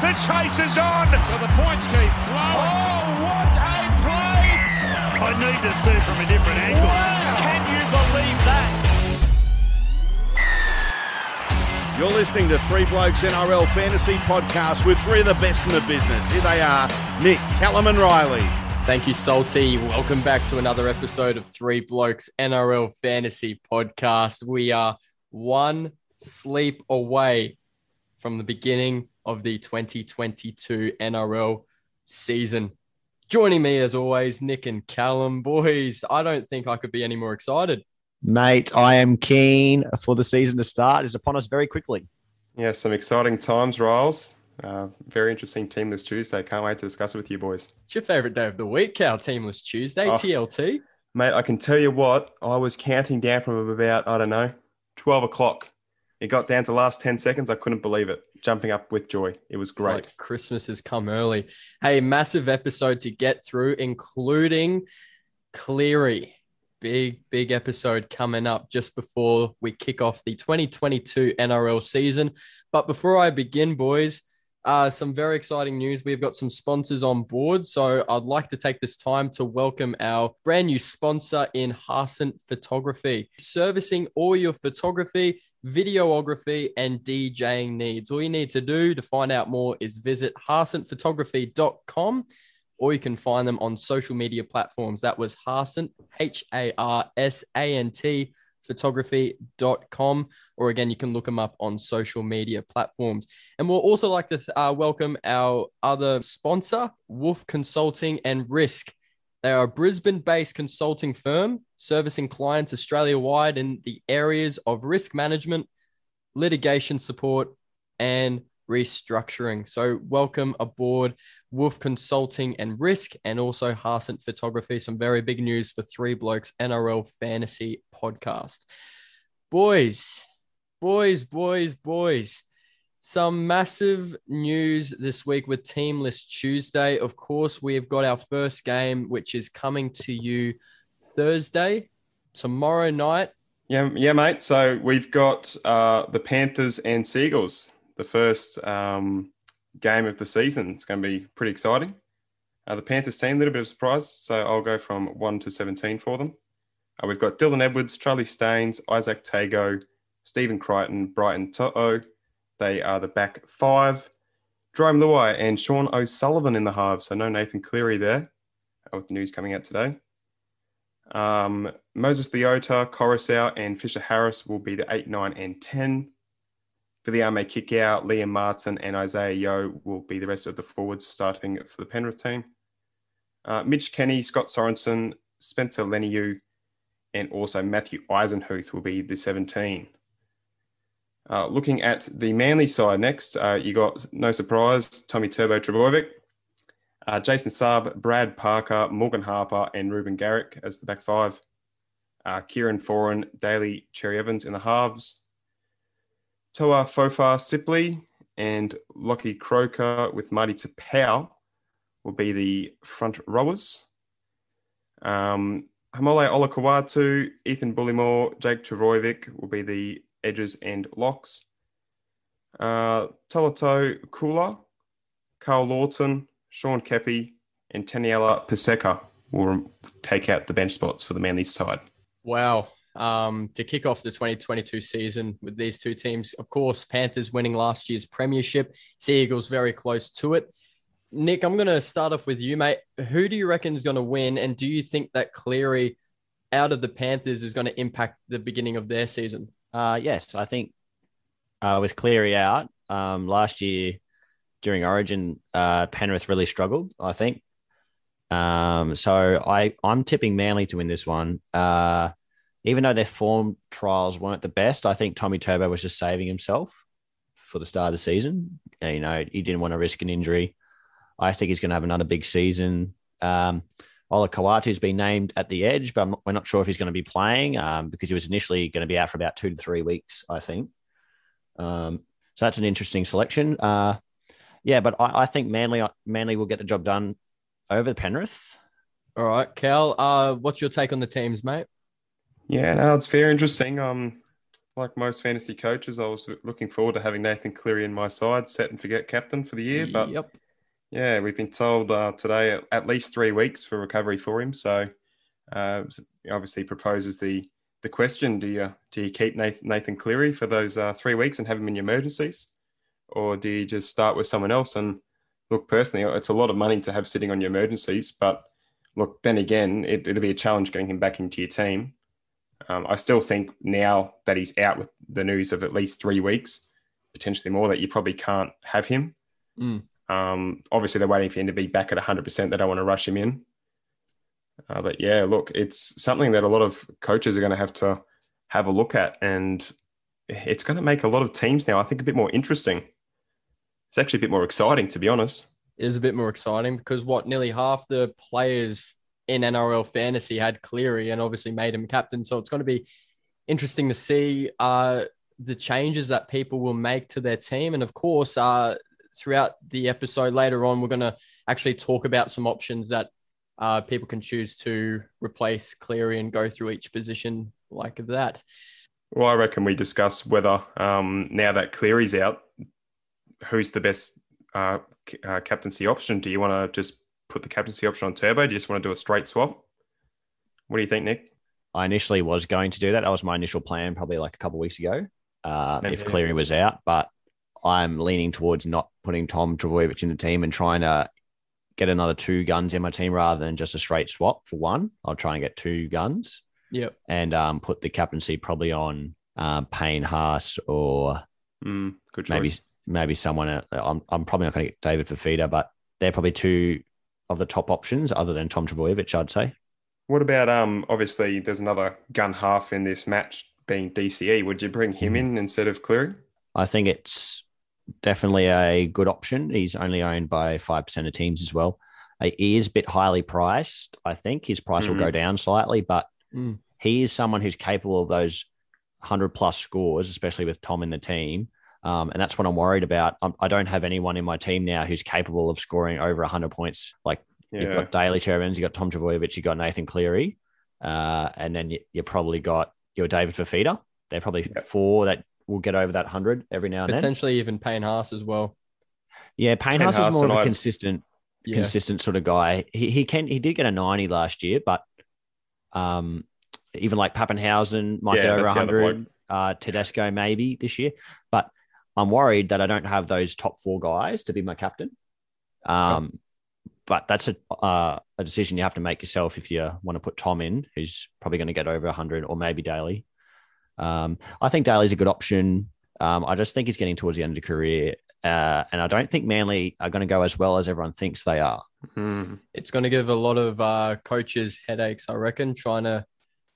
The chase is on. So the points keep flowing. Oh, what a play! I need to see from a different angle. Wow. Can you believe that? You're listening to Three Blokes NRL Fantasy Podcast with three of the best in the business. Here they are Nick, Callum, and Riley. Thank you, Salty. Welcome back to another episode of Three Blokes NRL Fantasy Podcast. We are one sleep away from the beginning of the 2022 NRL season. Joining me, as always, Nick and Callum. Boys, I don't think I could be any more excited. Mate, I am keen for the season to start. It's upon us very quickly. Yeah, some exciting times, Riles. Uh, very interesting team this Tuesday. Can't wait to discuss it with you boys. It's your favorite day of the week, Cal Teamless Tuesday, Oh. TLT. Mate, I can tell you what, I was counting down from about, I don't know, 12 o'clock. It got down to the last 10 seconds. I couldn't believe it. Jumping up with joy. It was great. like Christmas has come early. Hey, massive episode to get through, including Cleary. Big, big episode coming up just before we kick off the 2022 NRL season. But before I begin, boys, uh, some very exciting news. We've got some sponsors on board. So I'd like to take this time to welcome our brand new sponsor in Harsant Photography, servicing all your photography, videography, and DJing needs. All you need to do to find out more is visit harsantphotography.com or you can find them on social media platforms. That was Harsant, H A R S A N T, photography.com. Or again, you can look them up on social media platforms. And we'll also like to uh, welcome our other sponsor, Wolf Consulting and Risk. They are a Brisbane based consulting firm servicing clients Australia wide in the areas of risk management, litigation support, and restructuring. So, welcome aboard Wolf Consulting and Risk, and also Harsant Photography. Some very big news for Three Blokes NRL Fantasy Podcast. Boys, boys, boys, boys. Some massive news this week with Teamless Tuesday. Of course, we've got our first game, which is coming to you Thursday, tomorrow night. Yeah, yeah, mate. So we've got uh, the Panthers and Sea Eagles, the first um, game of the season. It's going to be pretty exciting. Uh, the Panthers team, a little bit of surprise. So I'll go from 1 to 17 for them. Uh, we've got Dylan Edwards, Charlie Staines, Izack Tago, Stephen Crichton, Brian To'o. They are the back five. Jarome Luai and Sean O'Sullivan in the halves. So no Nathan Cleary there uh, with the news coming out today. Um, Moses Leota, Koroisau, and Fisher Harris will be the 8, 9, and 10. for the Viliame Kikau, Liam Martin, and Isaah Yeo will be the rest of the forwards starting for the Penrith team. Uh, Mitch Kenny, Scott Sorensen, Spencer Leniu, and also Matthew Eisenhuth will be the 17. Uh, looking at the Manly side next, uh, you got no surprise Tommy Turbo Trbojevic, uh, Jason Saab, Brad Parker, Morgan Harper, and Reuben Garrick as the back five. Uh, Kieran Foran, Daly Cherry Evans in the halves. Toafofoa Sipley and Lockie Croker with Marty Taupau will be the front rowers. Um, Haumole Olakau'atu, Ethan Bullemor, Jake Trbojevic will be the edges and locks. Uh, Tolutau Koula, Carl Lawton, Sean Keppie, and Taniela Paseka will take out the bench spots for the Manly side. Wow. Um, to kick off the 2022 season with these two teams, of course, Panthers winning last year's premiership, Sea Eagles very close to it. Nick, I'm going to start off with you, mate. Who do you reckon is going to win? And do you think that Cleary out of the Panthers is going to impact the beginning of their season? Uh, yes, I think uh, with Cleary out um, last year during Origin, uh, Penrith really struggled. I think. Um, so I I'm tipping Manly to win this one. Uh, even though their form trials weren't the best, I think Tommy Turbo was just saving himself for the start of the season. Uh, You know, he didn't want to risk an injury. I think he's going to have another big season. Um, Olakau'atu's been named at the edge, but I'm not, we're not sure if he's going to be playing um, because he was initially going to be out for about two to three weeks, I think. Um, so that's an interesting selection. Uh, yeah, but I, I think Manly Manly will get the job done over Penrith. All right, Cal, uh, what's your take on the teams, mate? Yeah, no, it's very interesting. Um, like most fantasy coaches, I was looking forward to having Nathan Cleary in my side, set and forget captain for the year. But yep. Yeah, we've been told uh, today at, least three weeks for recovery for him. So uh, obviously proposes the the question: Do you do you keep Nathan, Nathan Cleary for those uh, three weeks and have him in your emergencies, or do you just start with someone else? And look, personally, it's a lot of money to have sitting on your emergencies, but look, then again, it, it'll be a challenge getting him back into your team. Um, I still think now that he's out with the news of at least three weeks, potentially more, that you probably can't have him. Mm. Um, obviously, they're waiting for him to be back at 100%. They don't want to rush him in. Uh, but yeah, look, it's something that a lot of coaches are going to have to have a look at. And it's going to make a lot of teams now, I think, a bit more interesting. It's actually a bit more exciting, to be honest. It is a bit more exciting because what nearly half the players in NRL fantasy had Cleary and obviously made him captain. So it's going to be interesting to see uh, the changes that people will make to their team. And of course, uh, throughout the episode later on, we're going to actually talk about some options that uh, people can choose to replace Cleary and go through each position like that. Well, I reckon we discuss whether um, now that Cleary's out, who's the best uh, uh, captaincy option? Do you want to just put the captaincy option on turbo? Do you just want to do a straight swap? What do you think, Nick? I initially was going to do that. That was my initial plan, probably like a couple of weeks ago, uh, if here. Cleary was out. But I'm leaning towards not putting Tom Trbojevic in the team and trying to get another two guns in my team rather than just a straight swap for one. I'll try and get two guns Yep. and um, put the captaincy probably on um, Payne Haas or Mm, good maybe maybe someone. uh, I'm I'm probably not going to get David Fifita, but they're probably two of the top options other than Tom Trbojevic. I'd say. What about um? Obviously, there's another gun half in this match being DCE. Would you bring him in instead of Cleary? I think it's definitely a good option. He's only owned by 5% of teams as well. Uh, He is a bit highly priced. I think his price will go down slightly, but Mm. he is someone who's capable of those 100 plus scores, especially with Tom in the team. Um, and that's what I'm worried about. I'm, I don't have anyone in my team now who's capable of scoring over 100 points. Like you've got Daly Chervins, you've got Tom Trbojevic, you've got Nathan Cleary, uh, and then you, you probably got your David Fifita. They're probably Yep. four that will get over that 100 every now and then. Potentially even Payne Haas as well. Yeah, Payne Payne Haas is more of and a I- consistent, Yeah. consistent sort of guy. He he can he did get a ninety last year, but um, even like Papenhuyzen might Yeah, get over that's hundred. Uh, Tedesco maybe this year, but I'm worried that I don't have those top four guys to be my captain. Um, but that's a uh, a decision you have to make yourself if you want to put Tom in, who's probably going to get over hundred, or maybe Daly. Um, I think Daly's a good option. Um, I just think he's getting towards the end of the career. Uh, and I don't think Manly are going to go as well as everyone thinks they are. Hmm. It's going to give a lot of uh, coaches headaches, I reckon, trying to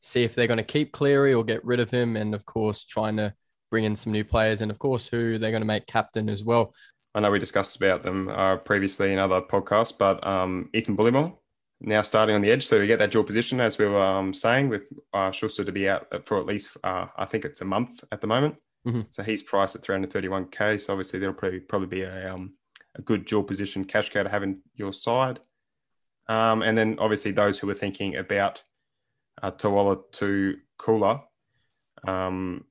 see if they're going to keep Cleary or get rid of him. And of course, trying to bring in some new players. And of course, who they're going to make captain as well. I know we discussed about them uh, previously in other podcasts, but um, Ethan Bullemor now starting on the edge, so we get that dual position as we were um, saying, with uh, Schuster to be out for at least uh, I think it's a month at the moment. Mhm. So he's priced at 331k. So obviously there'll probably probably be a um, a good dual position cash cow to have in your side. Um, and then obviously those who are thinking about uh, Tawala to Kula um,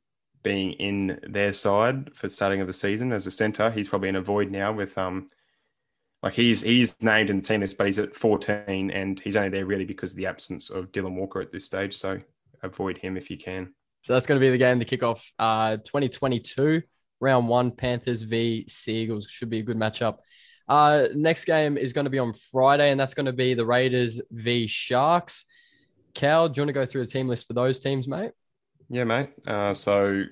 being in their side for starting of the season as a centre, he's probably in a void now with um, like he's he's named in the team list, but he's at 14 and he's only there really because of the absence of Dylan Walker at this stage. So avoid him if you can. So that's going to be the game to kick off uh, 2022, round one, Panthers v Sea Eagles. Should be a good matchup. Uh, next game is going to be on Friday, and that's going to be the Raiders v Sharks. Cal, do you want to go through the team list for those teams, mate? Yeah, mate. Uh, so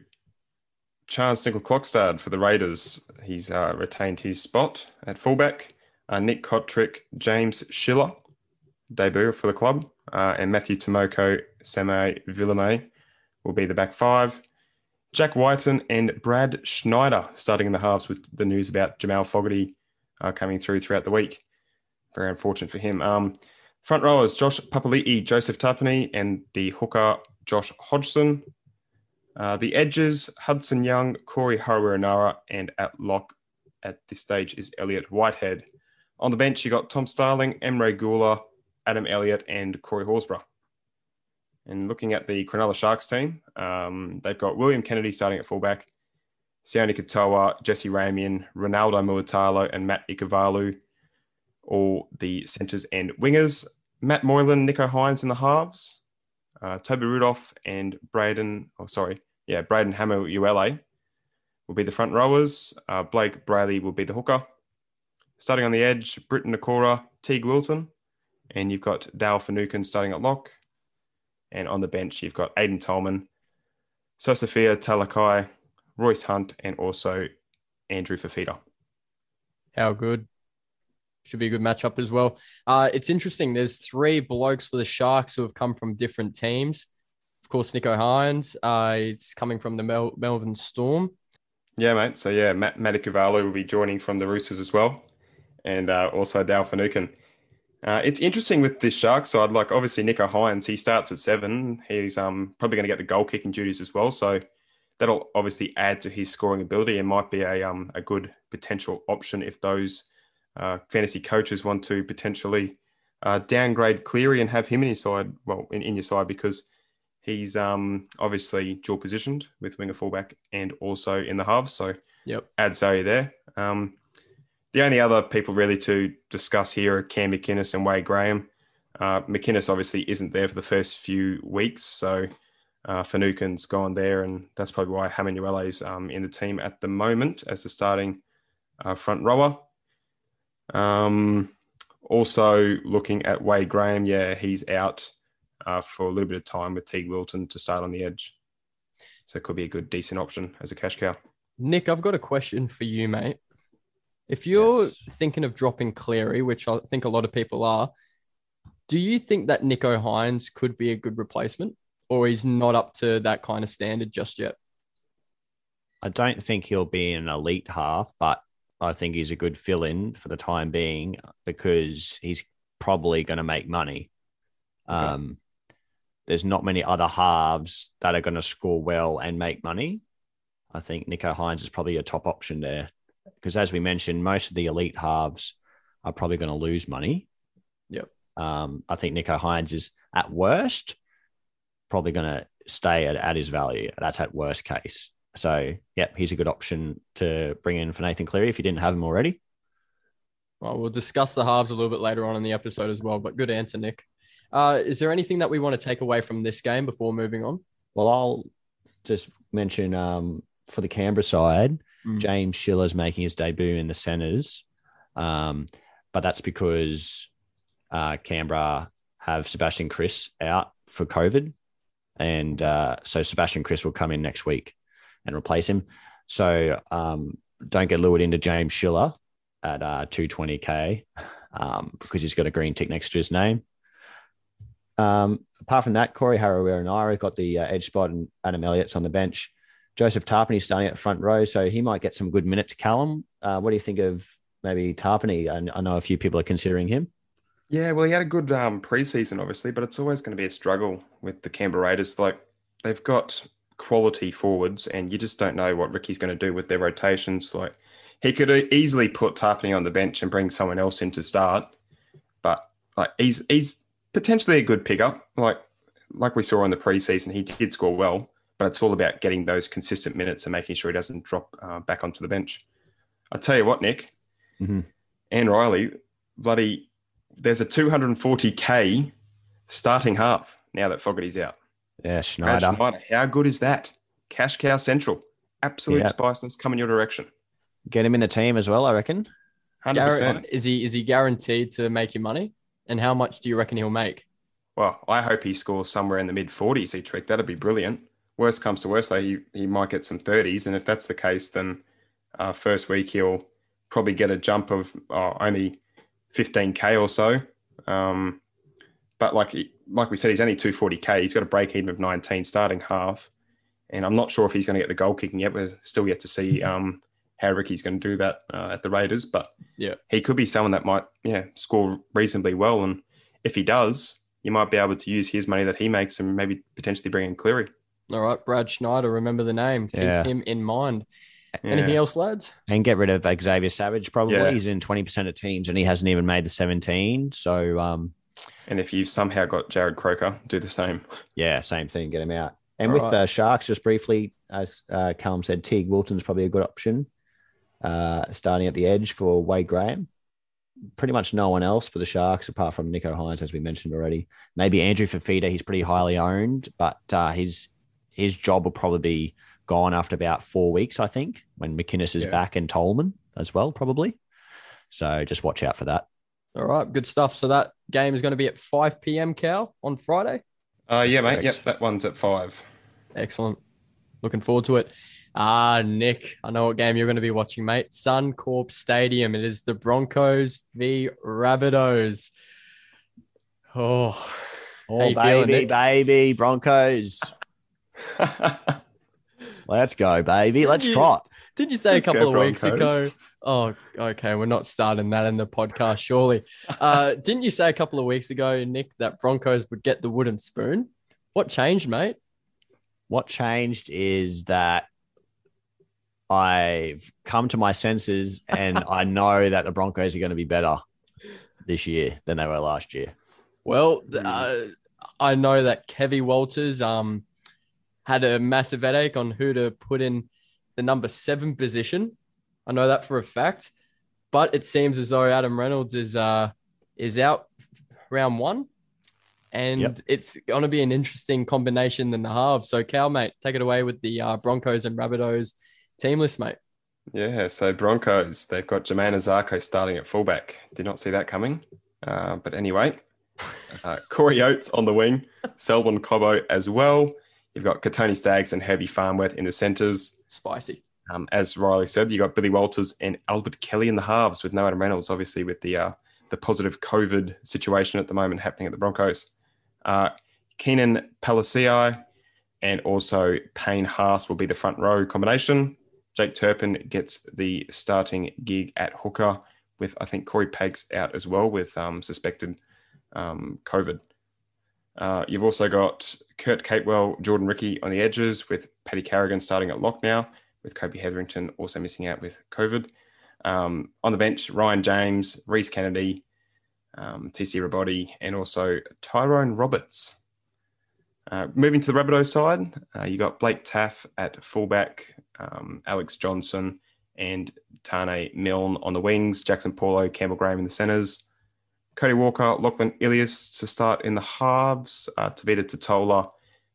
Charnze Nicoll-Klokstad for the Raiders. He's uh, retained his spot at fullback. Uh, Nick Cotric, James Schiller, debut for the club, uh, and Matthew Timoko, Semi Valemei will be the back five. Jack Wighton and Brad Schneider starting in the halves with the news about Jamal Fogarty uh, coming through throughout the week. Very unfortunate for him. Um, front rowers Josh Papali'i, Joseph Tapine, and the hooker Josh Hodgson. Uh, the edges Hudson Young, Corey Harawira-Naera, and at lock at this stage is Elliot Whitehead. On the bench, you got Tom Starling, Emre Guler, Adam Elliott, and Corey Horsburgh. And looking at the Cronulla Sharks team, um, they've got William Kennedy starting at fullback, Sione Katoa, Jesse Ramien, Ronaldo Mulitalo, and Matt Ikuvalu, all the centres and wingers. Matt Moylan, Nicho Hynes in the halves, uh, Toby Rudolph and Braden, oh, sorry, yeah, Braden Hamlin-Uele will be the front rowers. Uh, Blayke Brailey will be the hooker. Starting on the edge, Briton Nikora, Teig Wilton, and you've got Dale Finucane starting at lock. And on the bench, you've got Aiden Tolman, Siosifa Talakai, Royce Hunt, and also Andrew Fifita. How good. Should be a good matchup as well. Uh, it's interesting. There's three blokes for the Sharks who have come from different teams. Of course, Nicho Hynes. Uh, it's coming from the Mel- Melbourne Storm. Yeah, mate. So yeah, Matt Matikuvalu will be joining from the Roosters as well, and uh, also Dale Finucane. Uh, it's interesting with this Shark side. Like obviously Nicho Hynes, he starts at seven. He's um, probably going to get the goal kicking duties as well. So that'll obviously add to his scoring ability and might be a um, a good potential option if those uh, fantasy coaches want to potentially uh, downgrade Cleary and have him in his side. Well, in, in your side because he's um, obviously dual positioned with winger fullback and also in the halves. So Yep. adds value there. Um, the only other people really to discuss here are Cam McInnes and Wade Graham. Uh, McInnes obviously isn't there for the first few weeks, so uh, Finucane's gone there, and that's probably why Hamlin-Uele is um, in the team at the moment as the starting uh, front rower. Um, also looking at Wade Graham, yeah, he's out uh, for a little bit of time with Teig Wilton to start on the edge, so it could be a good, decent option as a cash cow. Nick, I've got a question for you, mate. If you're Yes. thinking of dropping Cleary, which I think a lot of people are, do you think that Nicho Hynes could be a good replacement or he's not up to that kind of standard just yet? I don't think he'll be an elite half, but I think he's a good fill in for the time being because he's probably going to make money. Okay. Um, there's not many other halves that are going to score well and make money. I think Nico Hines is probably a top option there because, as we mentioned, most of the elite halves are probably going to lose money. Yep. Um, I think Nicho Hynes is at worst probably going to stay at, at his value. That's at worst case. So, yep, he's a good option to bring in for Nathan Cleary if you didn't have him already. Well, we'll discuss the halves a little bit later on in the episode as well, but good answer, Nick. Uh, is there anything that we want to take away from this game before moving on? Well, I'll just mention um, for the Canberra side, Mm. James Schiller's making his debut in the centres, um, but that's because uh, Canberra have Sebastian Kris out for COVID, and uh, so Sebastian Kris will come in next week and replace him. So um, don't get lured into James Schiller at uh, 220k um, because he's got a green tick next to his name. Um, apart from that, Corey Harawira and I got the uh, edge spot, and Adam Elliott's on the bench. Joseph Tapine starting at front row, so he might get some good minutes. Callum, uh, what do you think of maybe Tapine? I, I know a few people are considering him. Yeah, well, he had a good um, preseason, obviously, but it's always going to be a struggle with the Canberra Raiders. Like they've got quality forwards, and you just don't know what Ricky's going to do with their rotations. Like he could easily put Tapine on the bench and bring someone else in to start, but like he's he's potentially a good pickup. Like like we saw in the preseason, he did score well, but it's all about getting those consistent minutes and making sure he doesn't drop uh, back onto the bench. I tell you what, Nick, Mhm. and Riley, bloody, there's a 240k starting half now that Fogarty's out. Yeah, Brad Schneider. Schneider, how good is that? Cash cow central, absolute Yeah. spiciness coming your direction. Get him in the team as well, I reckon. Hundred Garrett, percent. is he is he guaranteed to make you money? And how much do you reckon he'll make? Well, I hope he scores somewhere in the mid 40s each week. That'd be brilliant. Worst comes to worst, though, he, he might get some 30s. And if that's the case, then uh, first week he'll probably get a jump of uh, only 15K or so. Um, but like like we said, he's only 240K. He's got a break even of 19 starting half. And I'm not sure if he's going to get the goal kicking yet. We're still yet to see um, how Ricky's going to do that uh, at the Raiders. But Yeah. he could be someone that might yeah score reasonably well. And if he does, you might be able to use his money that he makes and maybe potentially bring in Cleary. All right, Brad Schneider, remember the name. Keep Yeah. him in mind. Yeah. Anything else, lads? And get rid of Xavier Savage, probably. Yeah. He's in 20% of teams and he hasn't even made the 17. So, um, And if you've somehow got Jarrod Croker, do the same. Yeah, same thing. Get him out. And All with right. the Sharks, just briefly, as uh, Callum said, Teig Wilton's probably a good option. Uh, starting at the edge for Wade Graham. Pretty much no one else for the Sharks apart from Nicho Hynes, as we mentioned already. Maybe Andrew Fifita. He's pretty highly owned, but uh, his his job will probably be gone after about four weeks, I think, when McInnes is Yeah. back and Tolman as well, probably. So just watch out for that. All right, good stuff. So that game is going to be at 5 p.m. Cal on Friday. Uh, yeah, mate. Yep, that one's at five. Excellent. Looking forward to it. Ah, Nick, I know what game you're going to be watching, mate. Suncorp Stadium. It is the Broncos v Rabbitohs. Oh, Oh, you feeling, baby, baby, Broncos. Let's go, baby. Let's you- trot. didn't you say Let's a couple of weeks ago? Oh, okay. We're not starting that in the podcast, surely. Uh, didn't you say a couple of weeks ago, Nick, that Broncos would get the wooden spoon? What changed, mate? What changed is that I've come to my senses and I know that the Broncos are going to be better this year than they were last year. Well, uh, I know that Kevy Walters um had a massive headache on who to put in the number seven position. I know that for a fact, but it seems as though Adam Reynolds is uh is out round one, and Yep. it's going to be an interesting combination in the halves. So, Cal, mate, take it away with the uh, Broncos and Rabbitohs team list, mate. Yeah, so Broncos, they've got Jermaine Azarko starting at fullback. Did not see that coming. Uh, but anyway, uh, Corey Oates on the wing, Selwyn Cobbo as well. You've got Kotoni Staggs and Herbie Farnworth in the centres. Spicy. Um, as Riley said, you've got Billy Walters and Albert Kelly in the halves with no Adam Reynolds, obviously with the uh, the positive COVID situation at the moment happening at the Broncos. Uh, Keenan Palasia and also Payne Haas will be the front row combination. Jake Turpin gets the starting gig at hooker with I think Cory Paix out as well with um, suspected um, COVID. Uh, you've also got Kurt Capewell, Jordan Riki on the edges with Paddy Carrigan starting at lock now with Kobe Hetherington also missing out with COVID. Um, on the bench, Ryan James, Rhys Kennedy, um, TC Robati, and also Tyrone Roberts. Uh, moving to the Rabbitoh side, uh, you got Blake Taaffe at fullback, um, Alex Johnson, and Taane Milne on the wings, Jaxson Paulo, Campbell Graham in the centres, Cody Walker, Lachlan Ilias to start in the halves, uh, Tevita Tatola,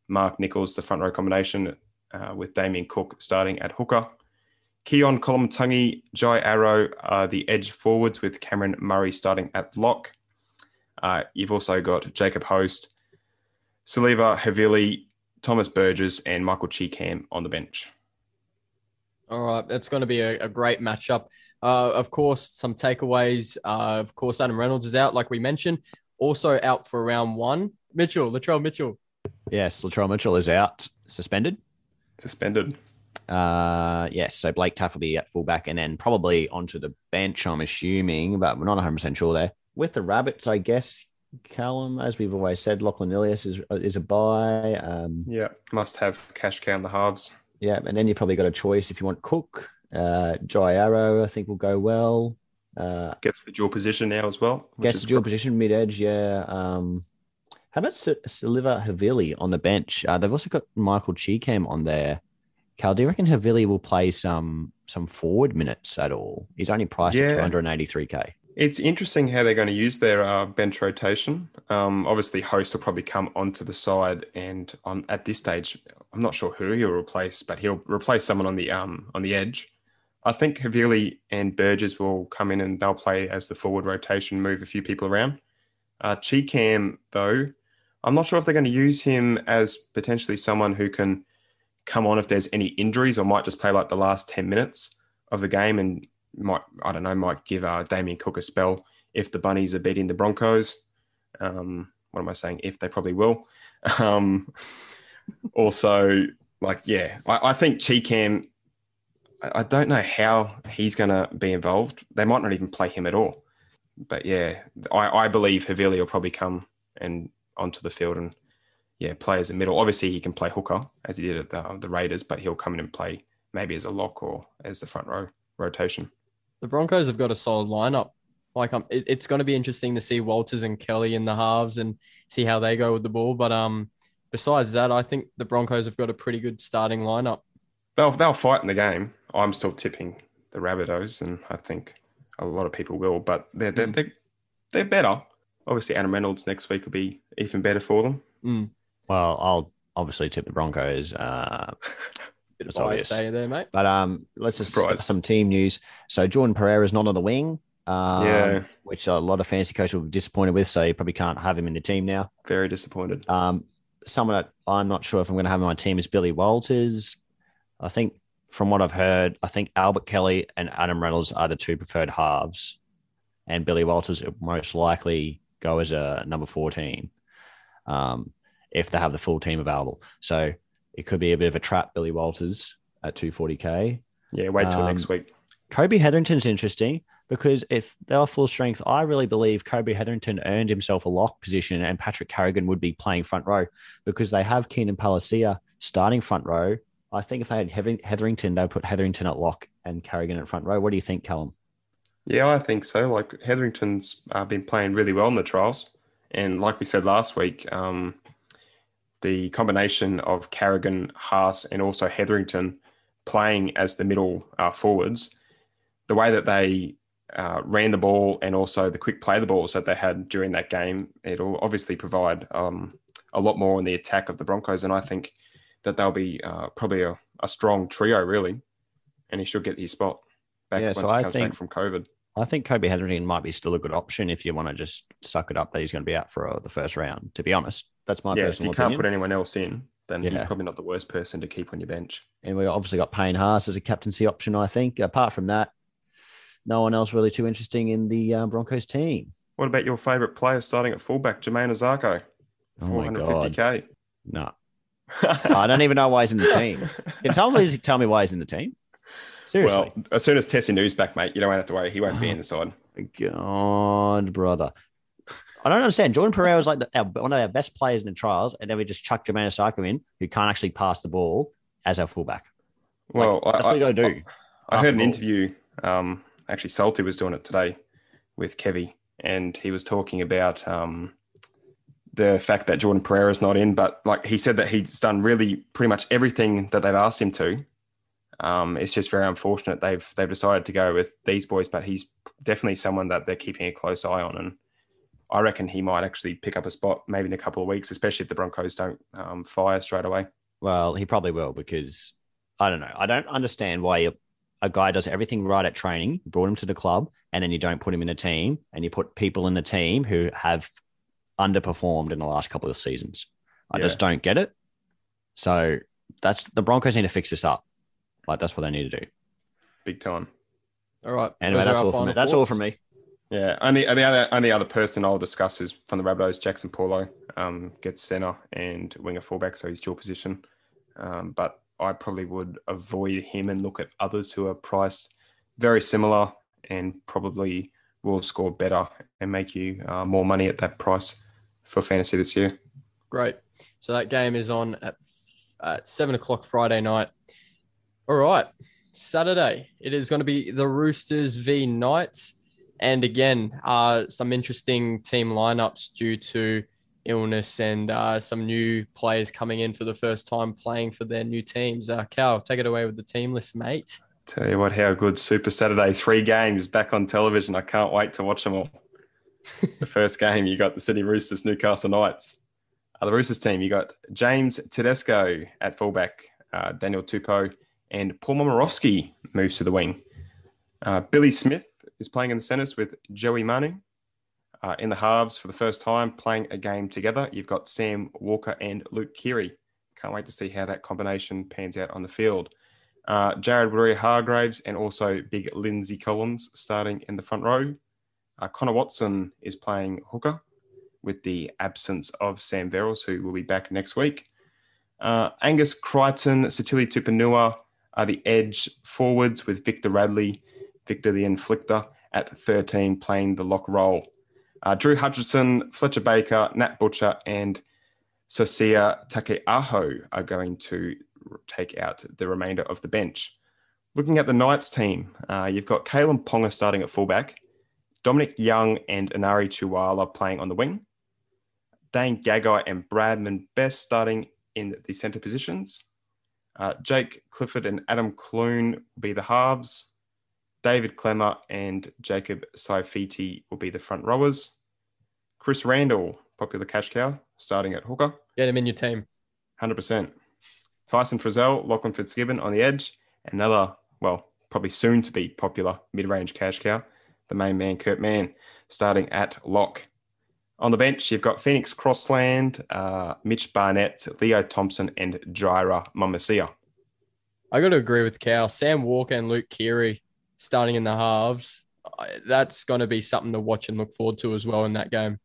Mark Nicholls, the front row combination, uh, with Damien Cook starting at hooker. Keaon Koloamatangi, Jai Arrow are the edge forwards with Cameron Murray starting at lock. Uh, you've also got Jacob Host, Siliva Havili, Thomas Burgess, and Michael Chee Kam on the bench. All right, that's going to be a, a great matchup. Uh, of course, some takeaways. Uh, of course, Adam Reynolds is out, like we mentioned. Also out for round one. Mitchell, Latrell Mitchell. Yes, Latrell Mitchell is out, suspended. Suspended. Uh, yes, so Blake Taaffe will be at fullback and then probably onto the bench, I'm assuming, but we're not 100% sure there. With the Rabbits, I guess, Callum, as we've always said, Lachlan Ilias is, is a buy. Um, Yeah, must have cash cow in the halves. yeah, and then you've probably got a choice if you want Cook. Uh, Jai Arrow, I think, will go well. Uh, Gets the dual position now as well. gets the dual position mid edge, yeah. Um, how about S- Siliva Havili on the bench? Uh, they've also got Michael Chee Kam on there. Cal, do you reckon Havili will play some some forward minutes at all? He's only priced Yeah. at 283k. It's interesting how they're going to use their uh, bench rotation. Um, obviously, Host will probably come onto the side, and on at this stage, I'm not sure who he'll replace, but he'll replace someone on the um on the edge. I think Havili and Burgess will come in and they'll play as the forward rotation, move a few people around. Uh, Chee Kam, though, I'm not sure if they're going to use him as potentially someone who can come on if there's any injuries, or might just play like the last ten minutes of the game and might I don't know might give uh, Damien Cook a spell if the Bunnies are beating the Broncos. Um, what am I saying? If they probably will. Um, also, like yeah, I, I think Chee Kam. I, don't know how he's going to be involved. They might not even play him at all. But yeah, I, I believe Havili will probably come and onto the field and yeah play as a middle. Obviously, he can play hooker as he did at the, the Raiders, but he'll come in and play maybe as a lock or as the front row rotation. The Broncos have got a solid lineup Like, um, it, it's going to be interesting to see Walters and Kelly in the halves and see how they go with the ball. But um, besides that, I think the Broncos have got a pretty good starting lineup. They'll they'll fight in the game. I'm still tipping the Rabbitohs, and I think a lot of people will. But they're they're, Mm. they're, they're better. Obviously, Adam Reynolds next week will be even better for them. Mm, Well, I'll obviously tip the Broncos. Uh, bit It's of obvious. say there, mate. but um, let's just Surprise. some team news. So Jordan Pereira is not on the wing. Um, Yeah. which a lot of fantasy coaches will be disappointed with. So you probably can't have him in the team now. Very disappointed. Um, someone that I'm not sure if I'm going to have in my team is Billy Walters. I think from what I've heard, I think Albert Kelly and Adam Reynolds are the two preferred halves, and Billy Walters will most likely go as a number 14 um, if they have the full team available. So it could be a bit of a trap, Billy Walters at 240k. Yeah, wait till Um, next week. Kobe Hetherington's interesting because if they are full strength, I really believe Kobe Hetherington earned himself a lock position and Patrick Carrigan would be playing front row because they have Keenan Palasia starting front row. I think if they had Hetherington, they would put Hetherington at lock and Carrigan at front row. What do you think, Callum? Yeah, I think so. Like Hetherington's uh, been playing really well in the trials, and like we said last week, um, the combination of Carrigan, Haas, and also Hetherington playing as the middle uh, forwards, the way that they uh, ran the ball and also the quick play the balls that they had during that game, it'll obviously provide um, a lot more in the attack of the Broncos, and I think that they'll be uh, probably a, a strong trio, really, and he should get his spot back Yeah, once so he comes think- back from COVID. I think Kobe Hetherington might be still a good option if you want to just suck it up that he's going to be out for uh, the first round. To be honest, that's my yeah, if you can't opinion. put anyone else in, then he's probably not the worst person to keep on your bench. and we obviously got Payne Haas as a captaincy option. I think. Apart from that, no one else really too interesting in the uh, Broncos team. What about your favourite player starting at fullback, Jermaine Azarko? Oh my god, 450k. no. I don't even know why he's in the team. Can someone tell me why he's in the team? Seriously. well, as soon as Tesi Niu back, mate, you don't have to worry. He won't be in the side. God, brother. I don't understand. Jordan Pereira was like the, our, one of our best players in the trials, and then we just chucked Jermaine Osako in, who can't actually pass the ball as our fullback. Well, That's I, what you got to do. I, I heard an interview. Um, actually, Salty was doing it today with Kevy, and he was talking about um, the fact that Jordan Pereira is not in. But like he said that he's done really pretty much everything that they've asked him to. Um, it's just very unfortunate they've they've decided to go with these boys, but he's definitely someone that they're keeping a close eye on, and I reckon he might actually pick up a spot maybe in a couple of weeks, especially if the Broncos don't um, fire straight away. Well, he probably will because I don't know. I don't understand why a, guy does everything right at training, brought him to the club, and then you don't put him in the team, and you put people in the team who have underperformed in the last couple of seasons. I Yeah. just don't get it. So that's the Broncos need to fix this up. Like that's what they need to do. Big time. All right. Anyway, those that's all from final me. That's all from me. Yeah, only the other only other person I'll discuss is from the Rabbitohs, Jaxson Paulo. Um, gets centre and winger fullback, so he's dual position. Um, but I probably would avoid him and look at others who are priced very similar and probably will score better and make you uh, more money at that price for fantasy this year. Great. So that game is on at, at seven o'clock Friday night. All right. Saturday. It is going to be the Roosters v Knights. And again, uh, some interesting team lineups due to illness and uh, some new players coming in for the first time playing for their new teams. Uh, Cal, take it away with the team list, mate. Tell you what, how good Super Saturday! Three games back on television. I can't wait to watch them all. the first game, you got the Sydney Roosters, Newcastle Knights. Uh, the Roosters team, you got James Tedesco at fullback, uh, Daniel Tupou, and Paul Momirovski moves to the wing. Uh, Billy Smith is playing in the centres with Joey Manu. Uh, in the halves for the first time, playing a game together, you've got Sam Walker and Luke Keary. Can't wait to see how that combination pans out on the field. Uh, Jared Waerea-Hargreaves and also big Lindsay Collins starting in the front row. Uh, Connor Watson is playing hooker with the absence of Sam Verrills, who will be back next week. Uh, Angus Crichton, Sitili Tupouniua are the edge forwards with Victor Radley, Victor the Inflictor at 13 playing the lock role. Uh, Drew Hutchison, Fletcher Baker, Nat Butcher, and Siosiua Taukeiaho are going to take out the remainder of the bench. Looking at the Knights team, uh, you've got Kalyn Ponga starting at fullback, Dominic Young and Enari Tuala playing on the wing. Dane Gagai and Bradman Best starting in the centre positions. Uh, Jake Clifford and Adam Clune will be the halves. David Klemmer and Jacob Saifiti will be the front rowers. Chris Randall, popular cash cow, starting at hooker, Get him in your team. 100%. Tyson Frizell, Lachlan Fitzgibbon on the edge. Another, well, probably soon to be popular mid range cash cow, the main man, Kurt Mann, starting at lock. On the bench, you've got Phoenix Crossland, uh, Mitch Barnett, Leo Thompson, and Jirah Momoisea. I got to agree with Cal. Sam Walker and Luke Keary starting in the halves. That's going to be something to watch and look forward to as well in that game.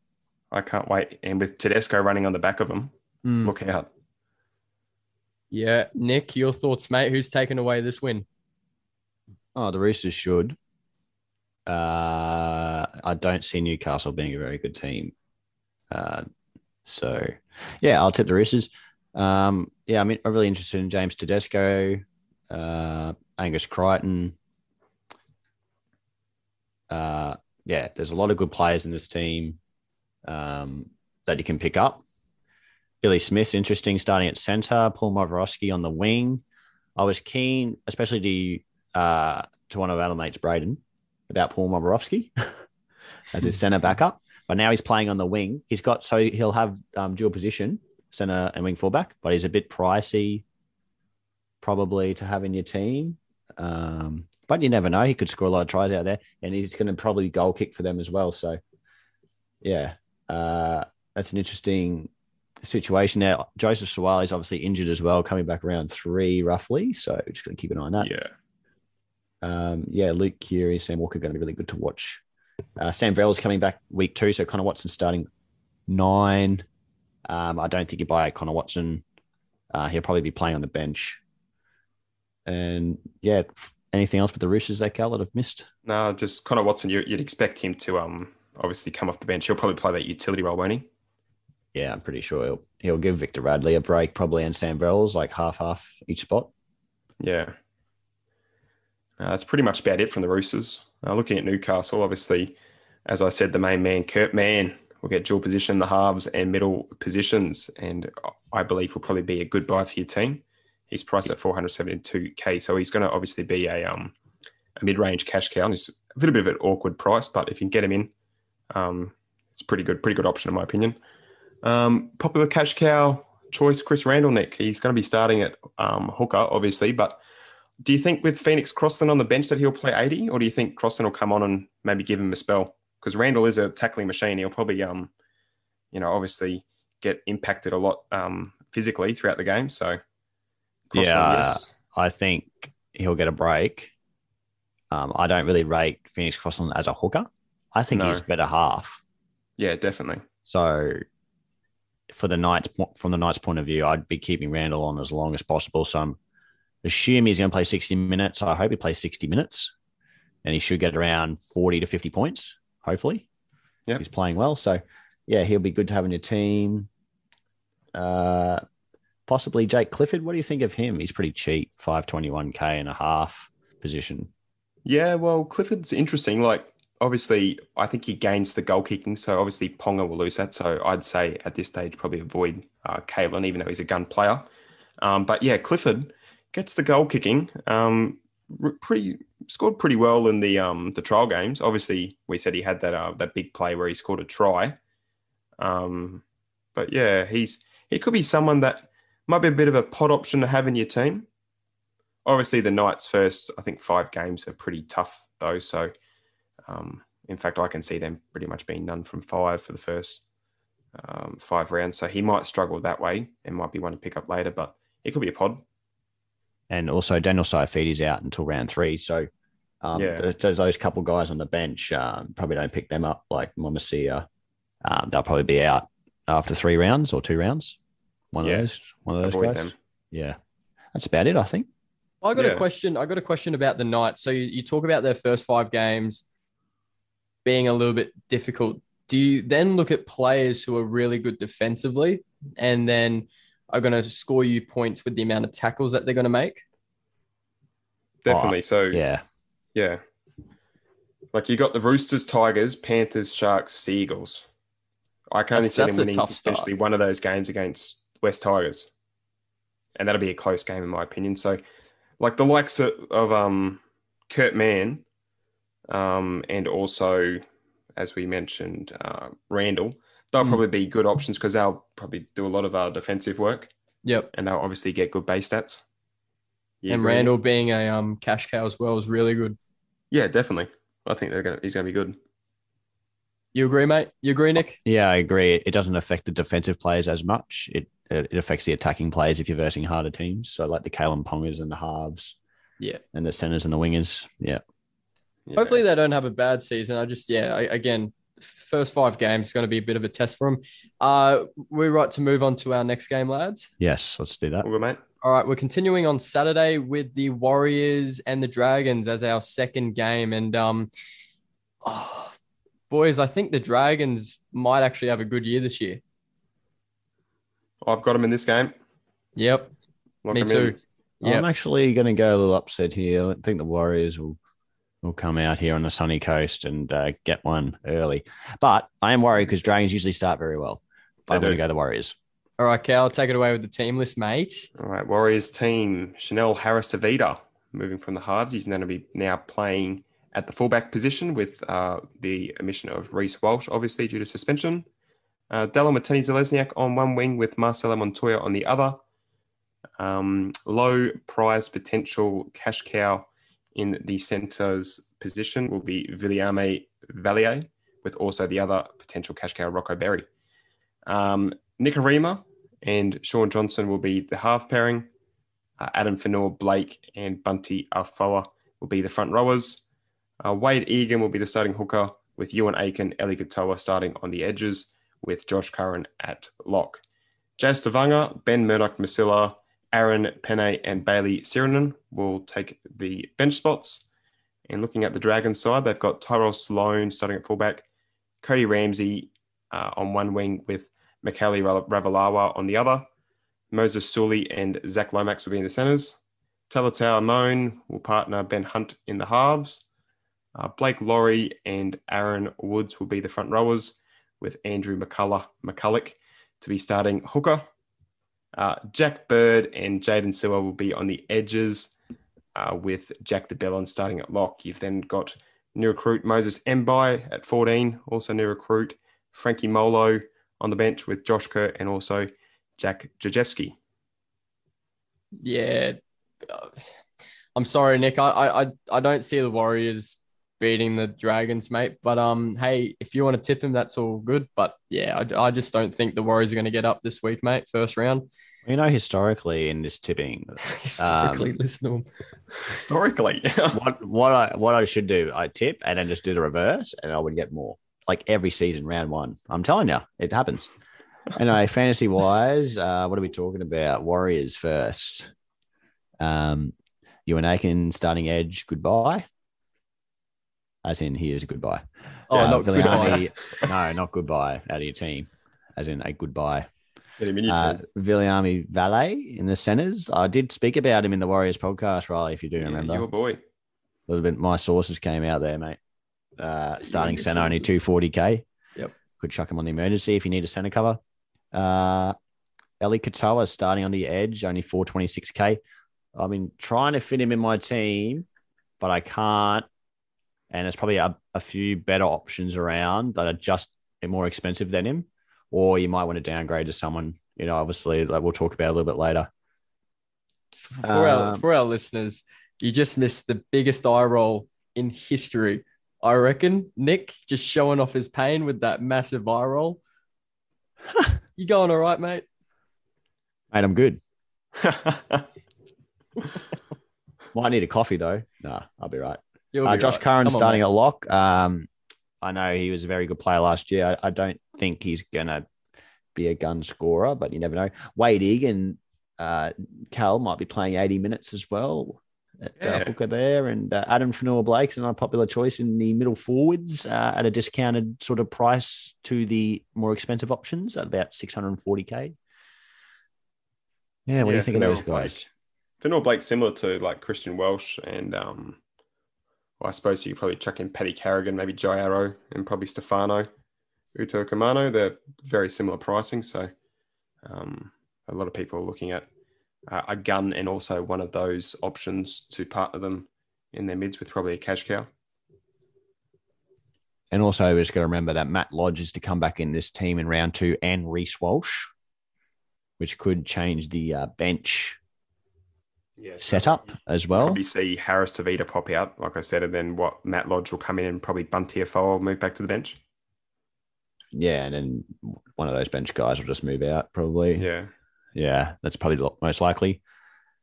I can't wait. And with Tedesco running on the back of them, Mm. look out. Yeah, Nick, your thoughts, mate? Who's taken away this win? Oh, the Roosters should. Uh, I don't see Newcastle being a very good team. Uh, so, yeah, I'll tip the Roosters. Um, yeah, I mean, I'm really interested in James Tedesco, uh, Angus Crichton. Uh, yeah, there's a lot of good players in this team um, that you can pick up. Billy Smith's interesting starting at centre, Paul Momirovski on the wing. I was keen, especially to uh, to one of our mates, Braden, about Paul Momirovski as his centre backup. But now he's playing on the wing. He's got so he'll have um, dual position, centre and wing fullback, but he's a bit pricey, probably to have in your team. Um, but you never know; he could score a lot of tries out there, and he's going to probably goal kick for them as well. So, yeah, uh, that's an interesting situation there. Joseph Suaalii is obviously injured as well, coming back around three roughly. So, just going to keep an eye on that Yeah. Um, yeah, Luke Keary, Sam Walker going to be really good to watch. Uh, Sam Verrills coming back week two, so Connor Watson starting nine. Um, I don't think you buy Connor Watson. Uh, he'll probably be playing on the bench. And yeah, anything else with the Roosters that Cal that I've missed? No, just Connor Watson, you, you'd expect him to um obviously come off the bench. He'll probably play that utility role, won't he? Yeah, I'm pretty sure he'll, he'll give Victor Radley a break probably and Sam Verrills like half half each spot. Yeah. Uh, that's pretty much about it from the Roosters. Uh, looking at Newcastle, obviously, as I said, the main man, Kurt Mann, will get dual position, the halves and middle positions, and I believe will probably be a good buy for your team. He's priced at 472k, so he's going to obviously be a um a mid range cash cow. And it's a little bit of an awkward price, but if you can get him in, um, it's pretty good, pretty good option in my opinion. Um, popular cash cow choice, Chris Randall, Nick. He's going to be starting at um, hooker, obviously, but do you think with Phoenix Crossland on the bench that he'll play 80, or do you think Crossland will come on and maybe give him a spell? Because Randall is a tackling machine. He'll probably, um, you know, obviously get impacted a lot um, physically throughout the game. So, Crossland, Yeah. yes. I think he'll get a break. Um, I don't really rate Phoenix Crossland as a hooker. I think No. he's better half. yeah, definitely. So for the Knights, from the Knights' point of view, I'd be keeping Randall on as long as possible. So I'm assuming he's going to play 60 minutes. I hope he plays 60 minutes and he should get around 40 to 50 points, hopefully. Yep. He's playing well. So yeah, he'll be good to have in your team. Uh, possibly Jake Clifford. What do you think of him? He's pretty cheap, 521k and a half position. Yeah, well, Clifford's interesting. Like, obviously, I think he gains the goal kicking. So, obviously, Ponga will lose that. So, I'd say at this stage, probably avoid uh, Kalyn, even though he's a gun player. Um, but yeah, Clifford gets the goal kicking. Um, pretty scored pretty well in the um, the trial games. Obviously, we said he had that uh, that big play where he scored a try. Um, but yeah, he's he could be someone that might be a bit of a pot option to have in your team obviously the Knights' first, I think, five games are pretty tough though. So, um, in fact, I can see them pretty much being none from five for the first um, five rounds. So he might struggle that way and might be one to pick up later, but it could be a pod. And also Daniel Saifiti's out until round three. So um, Yeah. there's, there's those couple guys on the bench. Um, probably don't pick them up like Momoisea. Um, they'll probably be out after three rounds or two rounds. One Yeah. of those. One of those Avoid guys. them. Yeah. That's about it, I think. I got Yeah. a question. I got a question about the Knights. So you, you talk about their first five games being a little bit difficult. Do you then look at players who are really good defensively and then are going to score you points with the amount of tackles that they're going to make? Definitely. so Yeah. yeah. Like you got the Roosters, Tigers, Panthers, Sharks, Sea Eagles. I can only That's- see them that's a winning tough start. potentially one of those games against West Tigers, and that'll be a close game in my opinion. So, like the likes of, of um, Kurt Mann, um, and also as we mentioned, uh, Randall, they'll Mm. probably be good options because they'll probably do a lot of our defensive work, Yep. and they'll obviously get good base stats. You and agree? Randall being a um cash cow as well is really good. yeah, definitely. I think they're gonna. He's gonna be good. You agree, mate? You agree, Nick? Yeah, I agree. It doesn't affect the defensive players as much. It it affects the attacking players if you're versing harder teams. So like the Kalyn Pongas and the halves. Yeah. And the centers and the wingers. Yeah. Yeah. Hopefully they don't have a bad season. I just yeah, I, again, first five games is going to be a bit of a test for them. Uh, we're right to move on to our next game, lads. Yes, let's do that. All good, mate. All right, we're continuing on Saturday with the Warriors and the Dragons as our second game, and um, oh, boys, I think the Dragons might actually have a good year this year. I've got them in this game. Yep, Lock me too. in. Yeah, I'm actually going to go a little upset here. I think the Warriors will will come out here on the sunny coast and uh, get one early. But I am worried because Dragons usually start very well. But They I'm going to go the Warriors. All right, Cal, take it away with the team list, mate. All right, Warriors team. Chanel Harris-Tavita moving from the halves. He's going to be now playing at the fullback position with uh, the omission of Reece Walsh, obviously due to suspension. Uh, Dallin Watene-Zelezniak on one wing with Marcelo Montoya on the other. Um, low prize potential cash cow in the centre's position will be Viliami Vailea, with also the other potential cash cow, Rocco Berry. Um, Nikorima and Shaun Johnson will be the half pairing. Uh, Adam Fonua, Blake, and Bunty Afoa will be the front rowers. Uh, Wade Egan will be the starting hooker, with Euan Aitken, Eli Katoa starting on the edges, with Josh Curran at lock. Jazz Tevaga, Ben Murdoch-Masila, Aaron Pene, and Bayley Sironen will take the bench spots. And looking at the Dragons side, they've got Tyrell Sloan starting at fullback, Cody Ramsey uh, on one wing with Mikaele Ravalawa on the other. Moses Suli and Zach Lomax will be in the centres. Talatau Amone will partner Ben Hunt in the halves. Uh, Blake Lawrie and Aaron Woods will be the front rowers, with Andrew McCullough, McCulloch to be starting hooker. Uh, Jack Bird and Jaydn Su'A will be on the edges, uh, with Jack de Belin starting at lock. You've then got new recruit Moses Mbye at 14, also new recruit Frankie Molo on the bench with Josh Kerr and also Jack Gosiewski. Yeah, uh, I'm sorry, Nick. I I I- I don't see the Warriors beating the Dragons, mate. But um, hey, if you want to tip him, that's all good. But yeah, I, I just don't think the Warriors are going to get up this week, mate. First round. You know, historically in this tipping, Historically, Um, listen to him. Historically, what what I what I should do, I tip and then just do the reverse, and I would get more. Like every season, round one. I'm telling you, it happens. anyway, fantasy wise, uh, what are we talking about? Warriors first. Um, Ewan Aiken starting edge. Goodbye. As in, he is a goodbye. Oh, Uh, not Viliami- good. no, not goodbye out of your team. As in a goodbye. Get him in your Uh. Viliami Vailea in the centers. I did speak about him in the Warriors podcast, Riley, if you do Yeah, remember. your boy. A little bit. My sources came out there, mate. Uh, starting center only two forty k. Yep. Could chuck him on the emergency if you need a center cover. Uh, Eli Katoa starting on the edge, only four twenty six k. I've been trying to fit him in my team, but I can't. And there's probably a, a few better options around that are just more expensive than him. Or you might want to downgrade to someone, you know, obviously, like we'll talk about a little bit later. For our Um, for our listeners, you just missed the biggest eye roll in history. I reckon Nick just showing off his pain with that massive eye roll. you going all right, mate? Mate, I'm good. Might need a coffee though. Nah, I'll be right. You'll Uh, Josh right. Curran Come on, starting mate. at lock. Um, I know he was a very good player last year. I, I don't think he's gonna be a gun scorer, but you never know. Wade Egan, uh, Cal might be playing 80 minutes as well. At, uh, Yeah. Hooker there, and uh, Adam Fonua Blake's an unpopular choice in the middle forwards uh, at a discounted sort of price to the more expensive options at about 640k. Yeah, what do you think of Fonua those Blake. guys? Fonua Blake similar to like Christian Welch and um, well, I suppose you could probably chuck in Paddy Carrigan, maybe Jai Arrow, and probably Stefano Utoikamanu. They're very similar pricing. So um, a lot of people are looking at uh, a gun and also one of those options to partner them in their mids with probably a cash cow. And also, we just got to remember that Matt Lodge is to come back in this team in round two and Reece Walsh, which could change the uh, bench Yeah, setup as well. Probably see Harris Tavita pop out, like I said, and then what Matt Lodge will come in and probably Bunty will move back to the bench. Yeah, and then one of those bench guys will just move out probably. Yeah. Yeah, that's probably the most likely.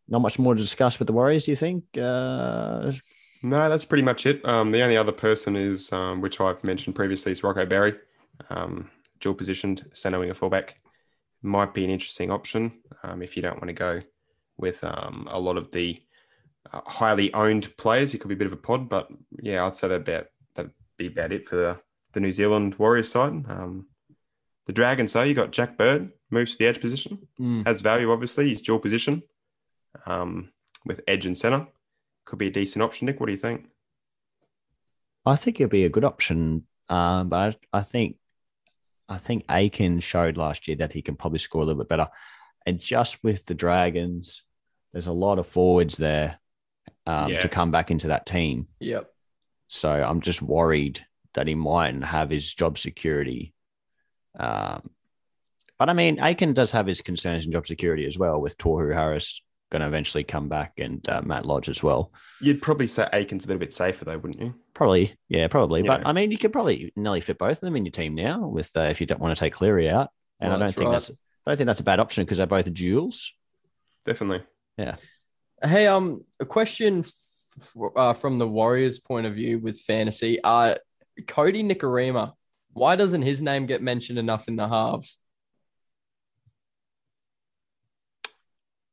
Not much more to discuss with the Warriors, do you think? Uh, No, that's pretty much it. Um, the only other person is, um, which I've mentioned previously, is Rocco Berry, um, dual positioned centre winger fullback. Might be an interesting option um, if you don't want to go with um, a lot of the uh, highly owned players. It could be a bit of a pod, but yeah, I'd say that about that'd be about it for the, the New Zealand Warriors side. Um, the Dragons, though, you got Jack Bird moves to the edge position, Mm. has value obviously. He's dual position um, with edge and centre. Could be a decent option, Nick. What do you think? I think it'd be a good option, um, but I, I think I think Aitken showed last year that he can probably score a little bit better. And just with the Dragons, there's a lot of forwards there um, Yeah. to come back into that team. Yep. So I'm just worried that he mightn't have his job security. Um, but I mean, Aitken does have his concerns in job security as well, with Tohu Harris going to eventually come back and uh, Matt Lodge as well. You'd probably say Aitken's a little bit safer, though, wouldn't you? Probably, yeah, probably. But I mean, you could probably nearly fit both of them in your team now, with uh, if you don't want to take Cleary out. And Well, I don't think right. that's I don't think that's a bad option because they're both duels. Definitely. Hey, um, a question f- uh, from the Warriors' point of view with fantasy. Uh, Kodi Nikorima, why doesn't his name get mentioned enough in the halves?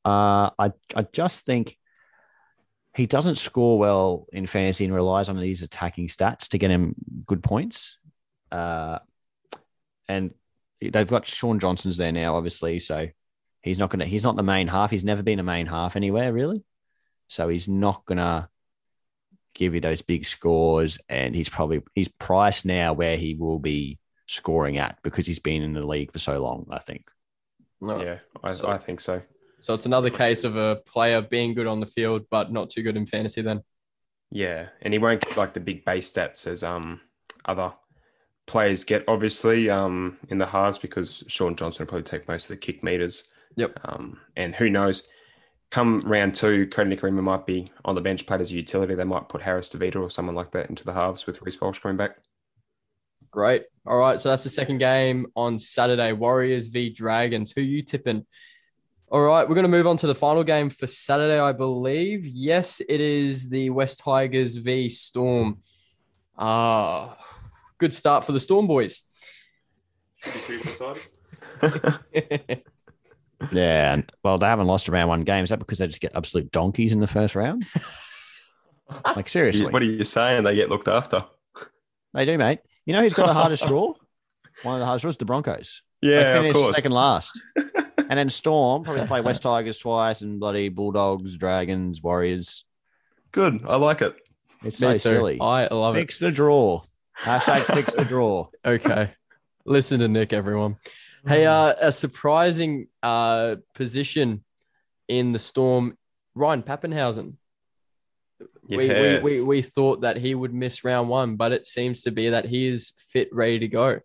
Uh, I I just think he doesn't score well in fantasy and relies on these attacking stats to get him good points. Uh, and they've got Shaun Johnson's there now, obviously, so he's not gonna he's not the main half. He's never been a main half anywhere really, so he's not gonna give you those big scores. And he's probably he's priced now where he will be scoring at because he's been in the league for so long. I think. No. Yeah, I, So- I think so. So it's another case of a player being good on the field, but not too good in fantasy then. Yeah, and he won't get like the big base stats as um other players get, obviously, um in the halves because Shaun Johnson will probably take most of the kick meters. Yep. Um, and who knows? Come round two, Kodi Nikorima might be on the bench, played as a utility. They might put Harris-Tavita or someone like that into the halves with Reece Walsh coming back. Great. All right. So that's the second game on Saturday Warriors v Dragons. Who you tipping? All right. We're going to move on to the final game for Saturday, I believe. Yes, it is the West Tigers v Storm. Ah, good start for the Storm boys. Yeah, well, they haven't lost around one game. Is that because they just get absolute donkeys in the first round? like seriously, what are you saying? They get looked after. they do, mate. You know who's got the hardest draw? One of the hardest draws, the Broncos. they Yeah, of finished course. second last, and then Storm probably play West Tigers twice, and bloody Bulldogs, Dragons, Warriors. Good. I like it. It's Me so too. silly. I love it. Fix the draw. Hashtag fix the draw. Okay. Listen to Nick, everyone. Hey, uh, a surprising uh, position in the Storm, Ryan Papenhuyzen. We, we, we, we thought that he would miss round one, but it seems to be that he is fit, ready to go,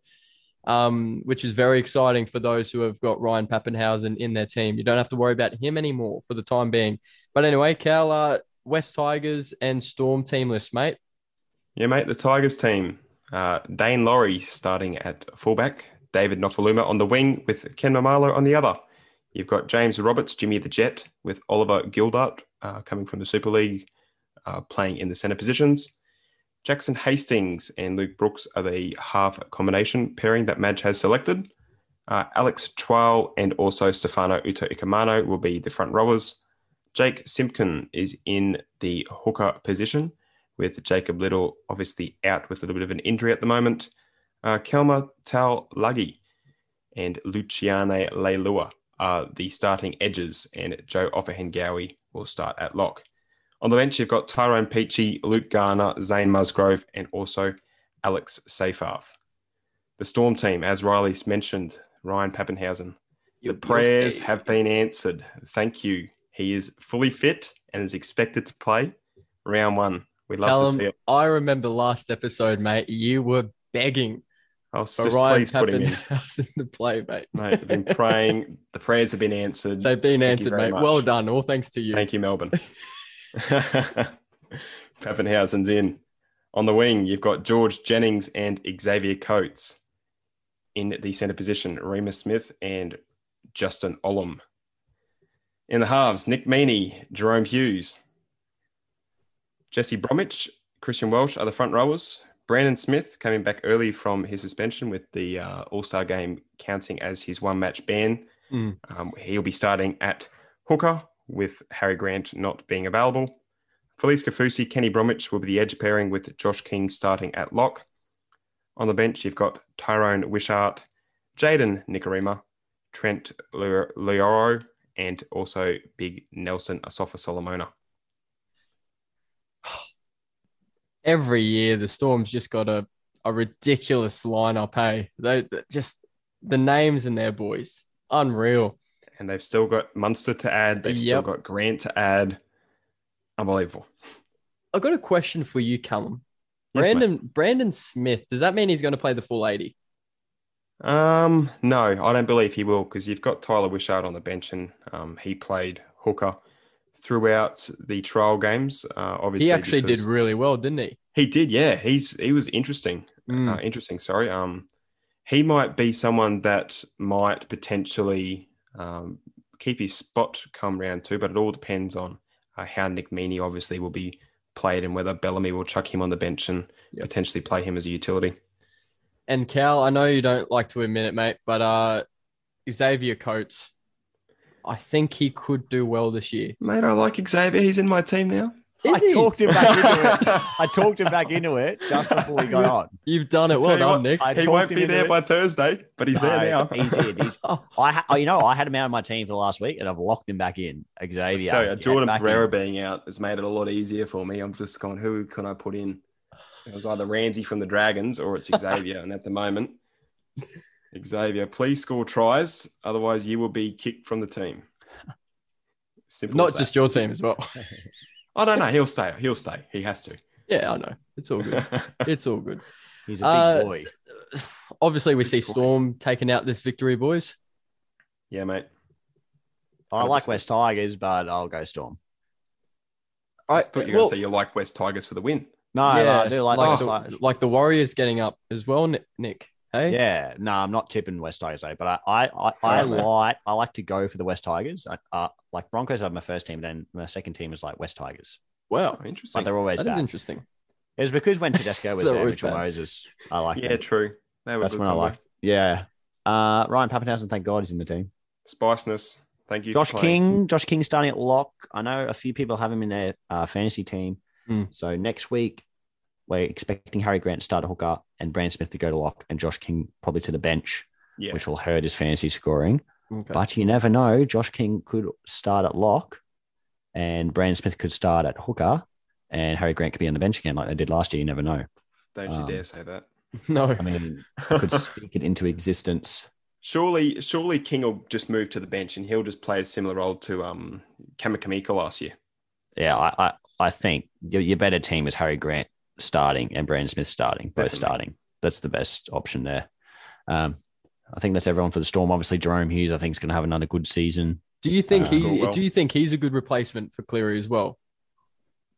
um, which is very exciting for those who have got Ryan Papenhuyzen in their team. You don't have to worry about him anymore for the time being. But anyway, Cal, uh, West Tigers and Storm team list, mate. Yeah, mate, the Tigers team. Uh, Daine Laurie starting at fullback, David Nofoaluma on the wing with Ken Maumalo on the other. You've got James Roberts, Jimmy the Jet, with Oliver Gildart uh, coming from the Super League, uh, playing in the centre positions. Jackson Hastings and Luke Brooks are the half combination pairing that Madge has selected. Uh, Alex Twal and also Stefano Utoikamanu will be the front rowers. Jake Simpkin is in the hooker position with Jacob Liddle obviously out with a little bit of an injury at the moment. Uh, Kelma Tuilagi and Luciano Leilua are the starting edges, and Joe Ofahengaue will start at lock. On the bench, you've got Tyrone Peachey, Luke Garner, Zane Musgrove, and also Alex Seyfarth. The Storm team, as Riley's mentioned, Ryan Papenhuyzen. The prayers have been answered. Thank you. He is fully fit and is expected to play round one. We'd love Callum, to see it. I remember last episode, mate. You were begging I was just Ryan please put him in. Papenhuyzen to play, mate. Mate, I've been praying. The prayers have been answered. They've been Thank answered, mate. much. Well done. All thanks to you. Thank you, Melbourne. Papenhuyzen's in. On the wing, you've got George Jennings and Xavier Coates. In the centre position, Reimis Smith and Justin Olam. In the halves, Nick Meaney, Jahrome Hughes, Jesse Bromwich, Christian Welch are the front rowers. Brandon Smith coming back early from his suspension with the uh, All Star game counting as his one match ban. Mm. Um, he'll be starting at hooker with Harry Grant not being available. Felise Kaufusi, Kenny Bromwich will be the edge pairing with Josh King starting at lock. On the bench, you've got Tyran Wishart, Jayden Nikorima, Trent Loiero, and also big Nelson Asofa-Solomona. Every year, the Storm's just got a, a ridiculous lineup. Hey, they they- just the names in there, boys, unreal. And they've still got Munster to add. They've Yep. still got Grant to add. Unbelievable. I've got a question for you, Callum. Yes, mate. Brandon Brandon Smith. Does that mean he's going to play the full eighty? Um, no, I don't believe he will because you've got Tyler Wishart on the bench and um, he played hooker throughout the trial games. Uh, obviously, He actually did really well, didn't he? He did, yeah. He's he was interesting. Mm. Uh, interesting, sorry. Um, he might be someone that might potentially um, keep his spot come round two, but it all depends on uh, how Nick Meaney obviously will be played and whether Bellamy will chuck him on the bench and Yep. potentially play him as a utility. And Cal, I know you don't like to admit it, mate, but uh, Xavier Coates, I think he could do well this year. Mate, I like Xavier. He's in my team now. Is I he? talked him back into it. I talked him back into it just before he got on. You've done it. Well done, what, Nick. I he won't be there it. by Thursday, but he's there now. He's in. He's, I, ha- oh, you know, I had him out of my team for the last week, and I've locked him back in. Xavier, So Jordan back in. Pereira being out has made it a lot easier for me. I'm just going, who can I put in? It was either Ramsey from the Dragons or it's Xavier. and at the moment, Xavier, please score tries. Otherwise, you will be kicked from the team. Simple Not just your team as well. I don't know. He'll stay. He'll stay. He has to. yeah, I know. It's all good. It's all good. He's a big Uh, boy. Obviously, we see boy. Storm taking out this victory, boys. yeah, mate. I like West Tigers, but I'll go Storm. All I thought you were well, going to say you like West Tigers for the win. No, yeah, I do like, like, West the, like the Warriors getting up as well, Nick. Hey, Yeah, no, I'm not tipping West Tigers, though, but I, I, I, I like, I like to go for the West Tigers. I, uh, like Broncos are my first team, then my second team is like West Tigers, wow, interesting. but they're always that is bad. interesting. It was because when Tedesco was They're there, Mitchell. Moses, I like. yeah, them. true. They That's good when I like. Yeah, uh, Ryan Papenhuyzen, thank God he's in the team. Spiceness. Thank you. Josh. King, Josh King starting at lock. I know a few people have him in their uh, fantasy team. Hmm. So next week, we're expecting Harry Grant to start at hooker and Brand Smith to go to lock and Josh King probably to the bench, Yeah. which will hurt his fantasy scoring. Okay. But you never know. Josh King could start at lock and Brand Smith could start at hooker and Harry Grant could be on the bench again like they did last year. You never know. Don't you um, dare say that. no, I mean, could speak it into existence. Surely, surely King will just move to the bench and he'll just play a similar role to um Kamikamica last year. Yeah, I, I, I think your, your better team is Harry Grant starting and Brandon Smith starting, both Definitely. starting. That's the best option there. Um, I think that's everyone for the Storm. Obviously, Jahrome Hughes, I think, is going to have another good season. do you think Uh, he? well. Do you think he's a good replacement for Cleary as well?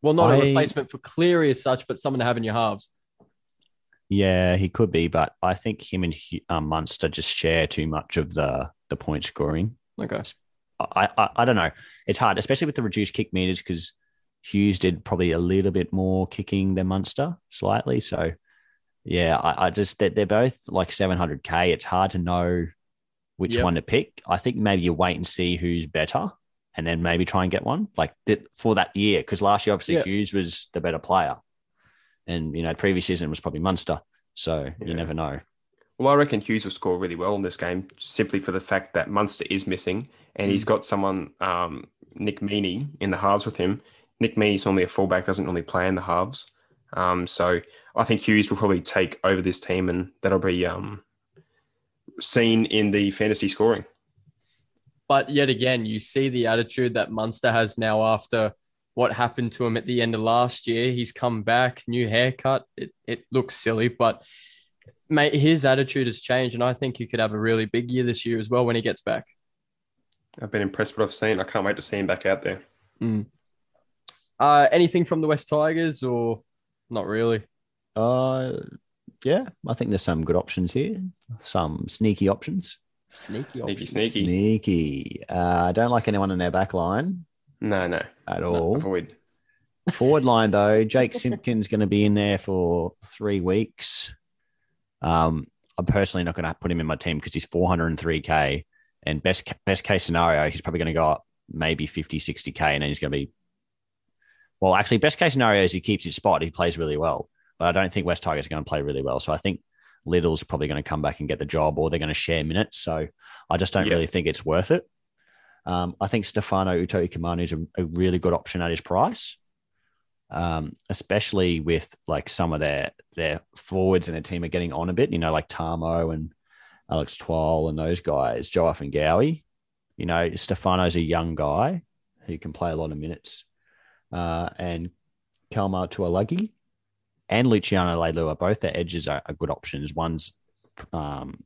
Well, not a I- replacement for Cleary as such, but someone to have in your halves. Yeah, he could be, but I think him and Hu- um, Munster just share too much of the the point scoring. Okay. I, I, I don't know. It's hard, especially with the reduced kick meters, because Hughes did probably a little bit more kicking than Munster, slightly. So, yeah, I, I just they're, they're both like 700k. It's hard to know which Yep. one to pick. I think maybe you wait and see who's better, and then maybe try and get one like that for that year. Because last year, obviously, Yeah. Hughes was the better player, and you know, previous season was probably Munster. So Yeah. you never know. Well, I reckon Hughes will score really well in this game simply for the fact that Munster is missing and Mm. he's got someone, um, Nick Meaney, in the halves with him. Nick Meaney's normally a fullback, doesn't normally play in the halves. Um, so I think Hughes will probably take over this team, and that'll be um, seen in the fantasy scoring. But yet again, you see the attitude that Munster has now after what happened to him at the end of last year. He's come back, new haircut. It, it looks silly, but mate, his attitude has changed, and I think he could have a really big year this year as well when he gets back. I've been impressed with what I've seen. I can't wait to see him back out there. Mm. Uh, anything from the West Tigers or not really? Uh, yeah, I think there's some good options here. Some sneaky options. Sneaky, Sneaky, options. sneaky. Sneaky. Uh, I don't like anyone in their back line No, no, at all. avoid. Forward line though, Jake Simpkins going to be in there for three weeks. Um, I'm personally not going to put him in my team because he's 403k, and best best case scenario, he's probably going to go up maybe 50, 60k, and then he's going to be. Well, actually, best case scenario is he keeps his spot. He plays really well, but I don't think West Tigers are going to play really well. So I think Little's probably going to come back and get the job, or they're going to share minutes. So I just don't Yeah. really think it's worth it. Um, I think Stefano Utoikamanu is a, a really good option at his price um, especially with like some of their their forwards and their team are getting on a bit. You know, like Tamou and Alex Twal and those guys, Joaf and Gowie. You know, Stefano's a young guy who can play a lot of minutes, uh, and Kelma Tuilagi and Luciano Leilua, both their edges are, are good options. One's um,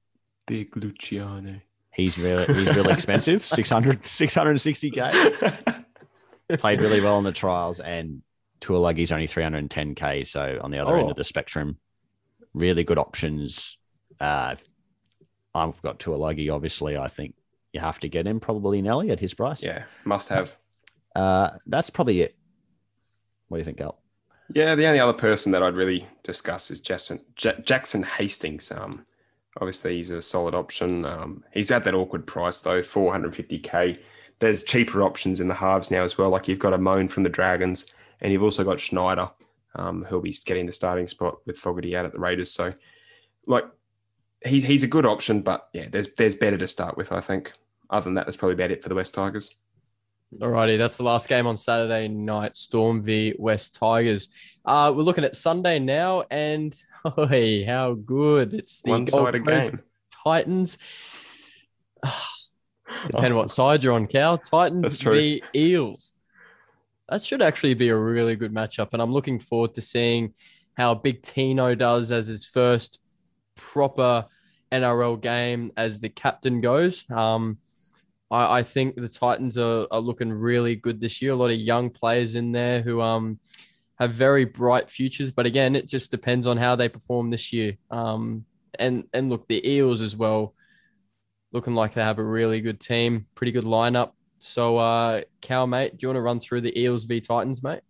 Big Luciano. he's really he's really expensive, 600, 660k. Played really well in the trials, and Tuilagi's only 310k. So on the other end Oh. of the spectrum, really good options. Uh, I've got Tuilagi, obviously. I think you have to get him probably Nelly at his price. Yeah, must have. Uh, that's probably it. What do you think, Gal? Yeah, the only other person that I'd really discuss is Jackson Ja- Jackson Hastings. Um, obviously, he's a solid option. Um, he's at that awkward price though, 450k. There's cheaper options in the halves now as well. Like you've got a Moan from the Dragons, and you've also got Schneider, um, who'll be getting the starting spot with Fogarty out at the Raiders. So, like, he, he's a good option, but yeah, there's there's better to start with. I think. Other than that, that's probably about it for the West Tigers. Alrighty, that's the last game on Saturday night. Storm v West Tigers. Uh, we're looking at Sunday now, and hey, how good! It's the Gold One-sided Coast game. Titans. Depending what side you're on, Cal. Titans v Eels. That should actually be a really good matchup, and I'm looking forward to seeing how Big Tino does as his first proper NRL game as the captain goes. Um, I, I think the Titans are, are looking really good this year. A lot of young players in there who um have very bright futures, but again, it just depends on how they perform this year. Um, and and look, the Eels as well, looking like they have a really good team, pretty good lineup. So, uh, Cal, mate, do you want to run through the Eels v Titans, mate?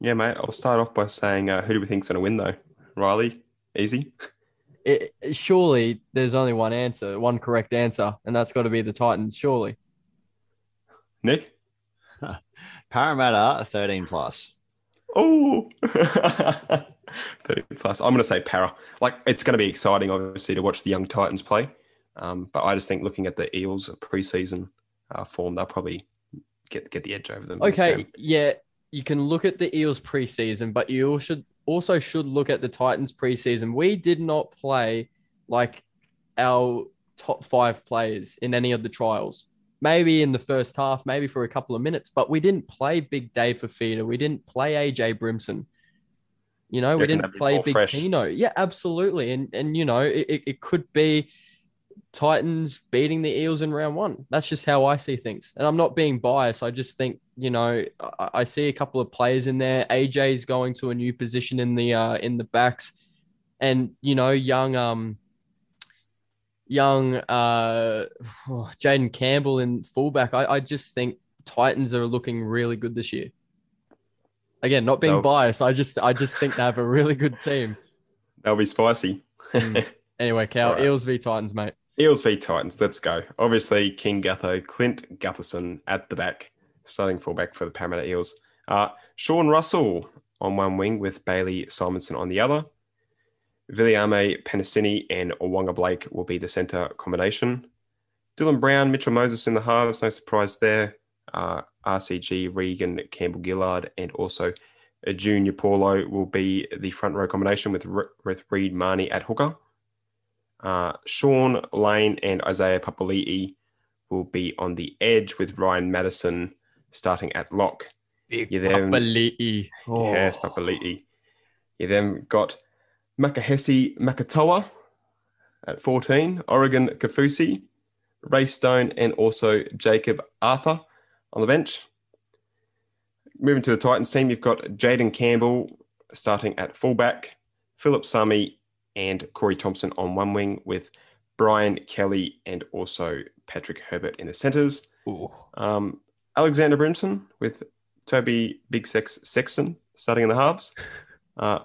Yeah, mate. I'll start off by saying uh, who do we think's going to win though? Riley, easy. It, it- surely there's only one answer, one correct answer, and that's got to be the Titans. Surely. Nick. Parramatta, 13 plus. Oh, 30 plus. I'm going to say para. Like it's going to be exciting, obviously, to watch the young Titans play. Um, but I just think looking at the Eels preseason uh, form, they'll probably get get the edge over them. Okay, yeah, you can look at the Eels preseason, but you also should also should look at the Titans preseason. We did not play like our top five players in any of the trials. Maybe in the first half, maybe for a couple of minutes, but we didn't play Big Dave Fifita. We didn't play AJ Brimson. You know, we didn't play Big fresh? Tino. Yeah, absolutely. And and you know, it, it, it could be Titans beating the Eels in round one. That's just how I see things. And I'm not being biased. I just think, you know, I, I see a couple of players in there. AJ's going to a new position in the uh in the backs. And, you know, young um young uh Jayden Campbell in fullback. I, I just think Titans are looking really good this year. Again, not being No. biased. I just I just think they have a really good team. That'll be spicy. Mm. Anyway, Cal, right. Eels v Titans, mate. Eels v Titans. Let's go. Obviously, King Gutho, Clint Gutherson at the back, starting fullback for the Parramatta Eels. Uh, Sean Russell on one wing with Bailey Simonsson on the other. Viliame Penisini and Waqa Blake will be the centre combination. Dylan Brown, Mitchell Moses in the halves, no surprise there. Uh, RCG, Reagan, Campbell Gillard, and also Junior Paulo will be the front row combination with, with Reed Mahoney at hooker. Uh, Shaun Lane and Isaiah Papali'i will be on the edge with Ryan Matterson starting at lock. Big You then- Papali'i. Oh. Yes, Papali'i. You then got Makahesi Makatoa at 14, Oregon Kaufusi, Ray Stone, and also Jakob Arthur on the bench. Moving to the Titans team, you've got Jayden Campbell starting at fullback, Phillip Sami and Corey Thompson on one wing with Brian Kelly and also Patrick Herbert in the centres. Um, Alexander Brimson with Toby Big Sex Sexton starting in the halves. Uh,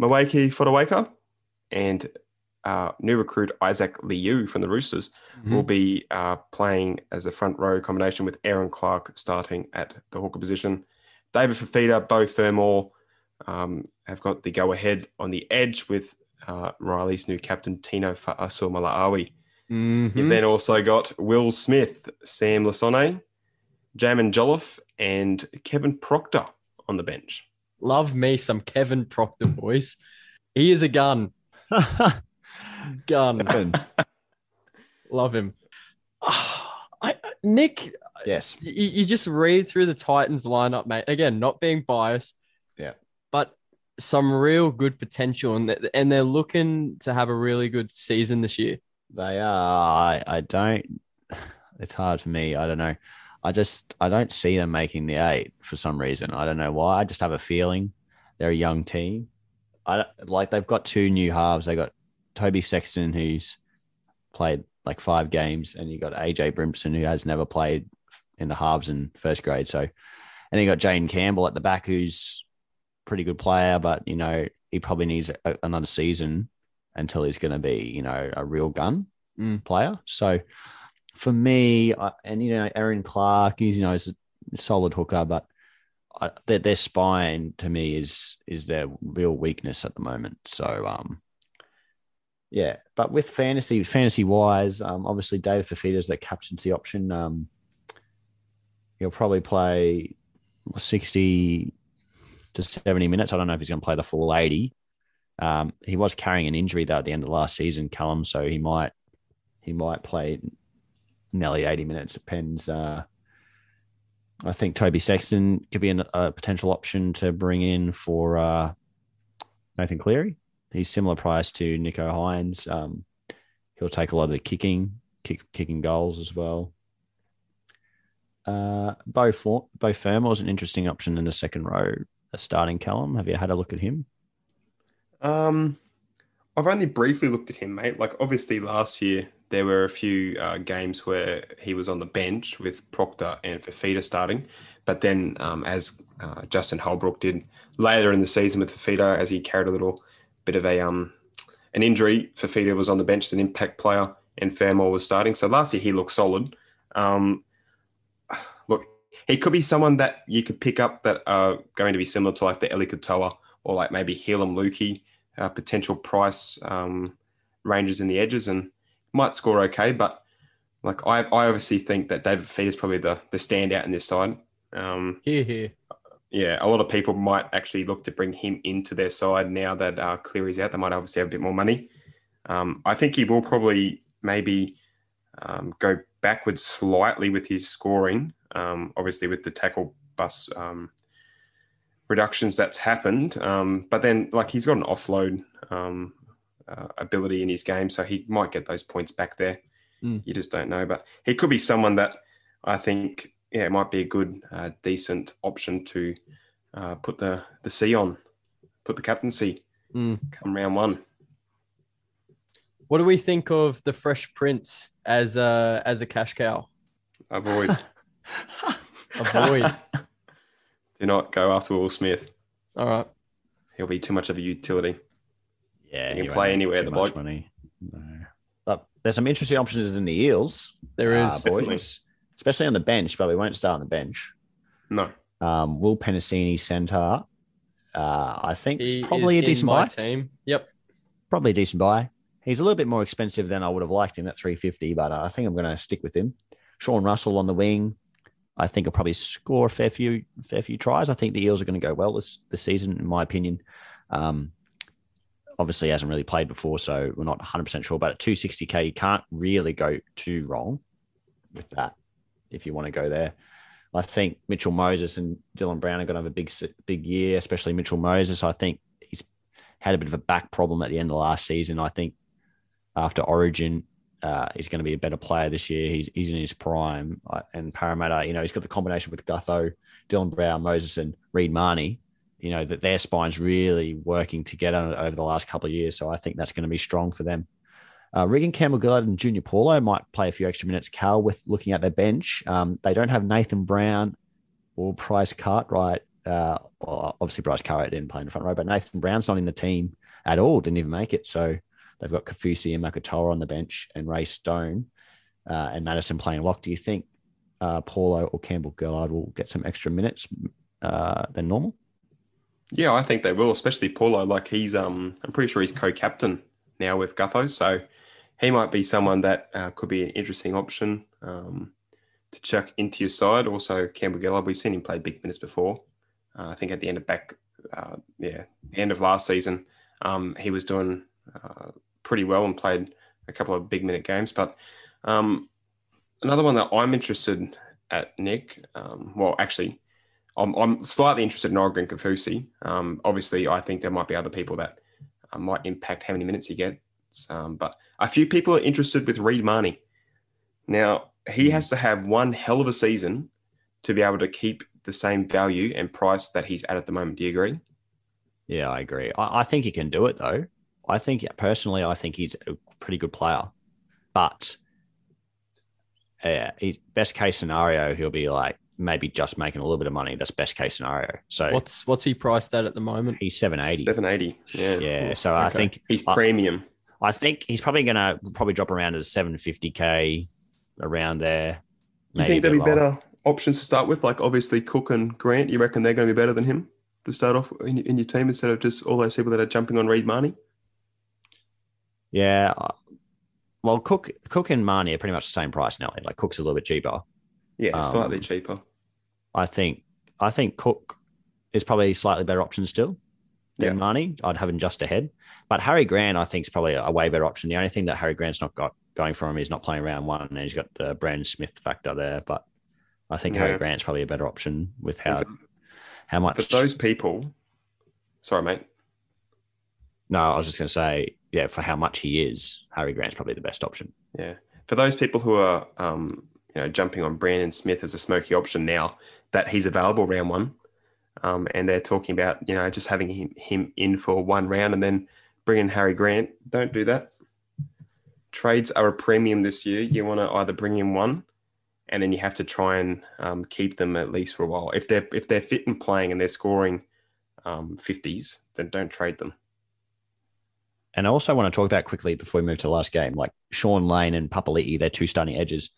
Moeaki Fotuaika and uh, new recruit Isaac Liu from the Roosters will be uh, playing as a front row combination with Erin Clark starting at the hooker position. David Fifita, Beau Fermor um, have got the go ahead on the edge with uh, Riley's new captain Tino Fa'asuamaleaui. Mhm. You've then also got Will Smith, Sam Lisone, Jaimin Jolliffe, and Kevin Proctor on the bench. Love me some Kevin Proctor, boys. He is a gun. Gun. Love him. Ah, I, Nick, yes. you, you just read through the Titans lineup, mate. Again, not being biased. Yeah. But some real good potential, and they- and they're looking to have a really good season this year. They are. I, I don't. It's hard for me. I don't know. I just I don't see them making the eight for some reason. I don't know why. I just have a feeling they're a young team. I like they've got two new halves. They got Toby Sexton who's played like five games, and you got AJ Brimson who has never played in the halves in first grade. So, and you got Jane Campbell at the back who's a pretty good player, but you know he probably needs a, another season until he's going to be, you know, a real gun Mm. player. So for me, I, and you know, Erin Clark, he's you know, is a solid hooker, but I, their, their spine to me is is their real weakness at the moment. So um, yeah, but with fantasy fantasy wise, um, obviously David Fifita is that captaincy option. Um, he'll probably play sixty to seventy minutes. I don't know if he's going to play the full eighty. Um, he was carrying an injury though at the end of last season, Callum, so he might he might play nearly 80 minutes. Depends. Uh, I think Toby Sexton could be an, a potential option to bring in for uh, Nathan Cleary. He's similar price to Nicho Hynes. Um, he'll take a lot of the kicking, kick, kicking goals as well. Uh, Bo, For- Bo an interesting option in the second row, a starting Callum. Have you had a look at him? Um, I've only briefly looked at him, mate. Like, obviously, last year there were a few uh, games where he was on the bench with Proctor and Fifita starting. But then, um, as uh, Justin Holbrook did later in the season with Fifita, as he carried a little bit of a um, an injury, Fifita was on the bench as an impact player, and Fermor was starting. So last year he looked solid. Um, look, he could be someone that you could pick up that are going to be similar to like the Eli Katoa or like maybe Helam Lukey, uh, potential price um, ranges in the edges and might score okay. But like I, I obviously think that David Fee is probably the, the standout in this side. Um, Here, here. yeah, a lot of people might actually look to bring him into their side now that uh, Cleary's out. They might obviously have a bit more money. Um, I think he will probably maybe um, go backwards slightly with his scoring. Um, obviously, with the tackle bus um, reductions that's happened, um, but then like he's got an offload um, uh, ability in his game, so he might get those points back there. Mm. You just don't know, but he could be someone that I think yeah, it might be a good, uh, decent option to uh, put the the C on, put the captaincy Mm. come round one. What do we think of the Fresh Prince as a as a cash cow? Avoid. Avoid. Do not go after Will Smith. All right. He'll be too much of a utility. Yeah, You can play anywhere, too the much bloke. money. No. But there's some interesting options in the Eels. There is. uh, Definitely. boys, especially on the bench, but we won't start on the bench. No. Um, Will Penisini centre. Uh, I think he it's probably a is in decent my buy. team. Yep. Probably a decent buy. He's a little bit more expensive than I would have liked him at 350, but uh, I think I'm going to stick with him. Sean Russell on the wing. I think will probably score a fair few fair few tries. I think the Eels are going to go well this this season, in my opinion. Um, obviously, hasn't really played before, so we're not 100 percent sure. But at 260k, you can't really go too wrong with that if you want to go there. I think Mitchell Moses and Dylan Brown are going to have a big big year, especially Mitchell Moses. I think he's had a bit of a back problem at the end of last season. I think after Origin, uh, he's going to be a better player this year. He's he's in his prime, uh, and Parramatta, you know, he's got the combination with Gutho, Dylan Brown, Moses, and Reed Mahoney. You know that their spine's really working together over the last couple of years. So I think that's going to be strong for them. Uh, Reagan Campbell Gillard and Junior Paulo might play a few extra minutes. Cal with looking at their bench. Um, they don't have Nathan Brown or Bryce Cartwright. Uh, well, obviously Bryce Cartwright didn't play in the front row, but Nathan Brown's not in the team at all. Didn't even make it. So they've got Kaufusi and Makatoa on the bench, and Ray Stone uh, and Matterson playing lock. Do you think uh, Paulo or Campbell Gillard will get some extra minutes uh, than normal? Yeah, I think they will, especially Paulo. Like he's, um, I'm pretty sure he's co-captain now with Gutho, so he might be someone that uh, could be an interesting option um, to chuck into your side. Also, Campbell Gillard, we've seen him play big minutes before. Uh, I think at the end of back, uh, yeah, the end of last season, um, he was doing uh, pretty well and played a couple of big minute games. But um, another one that I'm interested at, Nick, um, well, actually, I'm, I'm, slightly interested in Oregon Kaufusi. Um, obviously, I think there might be other people that uh, might impact how many minutes he gets. Um, but a few people are interested with Reed Mahoney. Now, he has to have one hell of a season to be able to keep the same value and price that he's at at the moment. Do you agree? Yeah, I agree. I, I think he can do it though. I think personally, I think he's a pretty good player, but uh, best case scenario, he'll be like maybe just making a little bit of money. That's best case scenario. So what's what's he priced at at the moment? He's seven eighty. Seven eighty. Yeah. Yeah. So okay. I think he's premium. I think he's probably going to probably drop around to 750k around there. You think there'd be lower. better options to start with? Like obviously Cook and Grant. You reckon they're going to be better than him to start off in, in your team instead of just all those people that are jumping on Reed Mahoney? Yeah. Well, Cook, Cook and Mahoney are pretty much the same price now. Like Cook's a little bit cheaper. Yeah, um, slightly cheaper. I think. I think Cook is probably slightly better option still than yeah. Mahoney. I'd have him just ahead. But Harry Grant, I think, is probably a way better option. The only thing that Harry Grant's not got going for him is not playing round one, and he's got the Brandon Smith factor there. But I think yeah. Harry Grant's probably a better option with how how much. For those people, sorry, mate. No, I was just going to say, yeah, for how much he is, Harry Grant's probably the best option. Yeah, for those people who are, um, you know, jumping on Brandon Smith as a smoky option now that he's available round one, um, and they're talking about, you know, just having him, him in for one round and then bring in Harry Grant. Don't do that. Trades are a premium this year. You want to either bring in one and then you have to try and um, keep them at least for a while. If they're if they're fit and playing and they're scoring um, 50s, then don't trade them. And I also want to talk about quickly before we move to the last game, like Shaun Lane and Papali'i, they're two starting edges.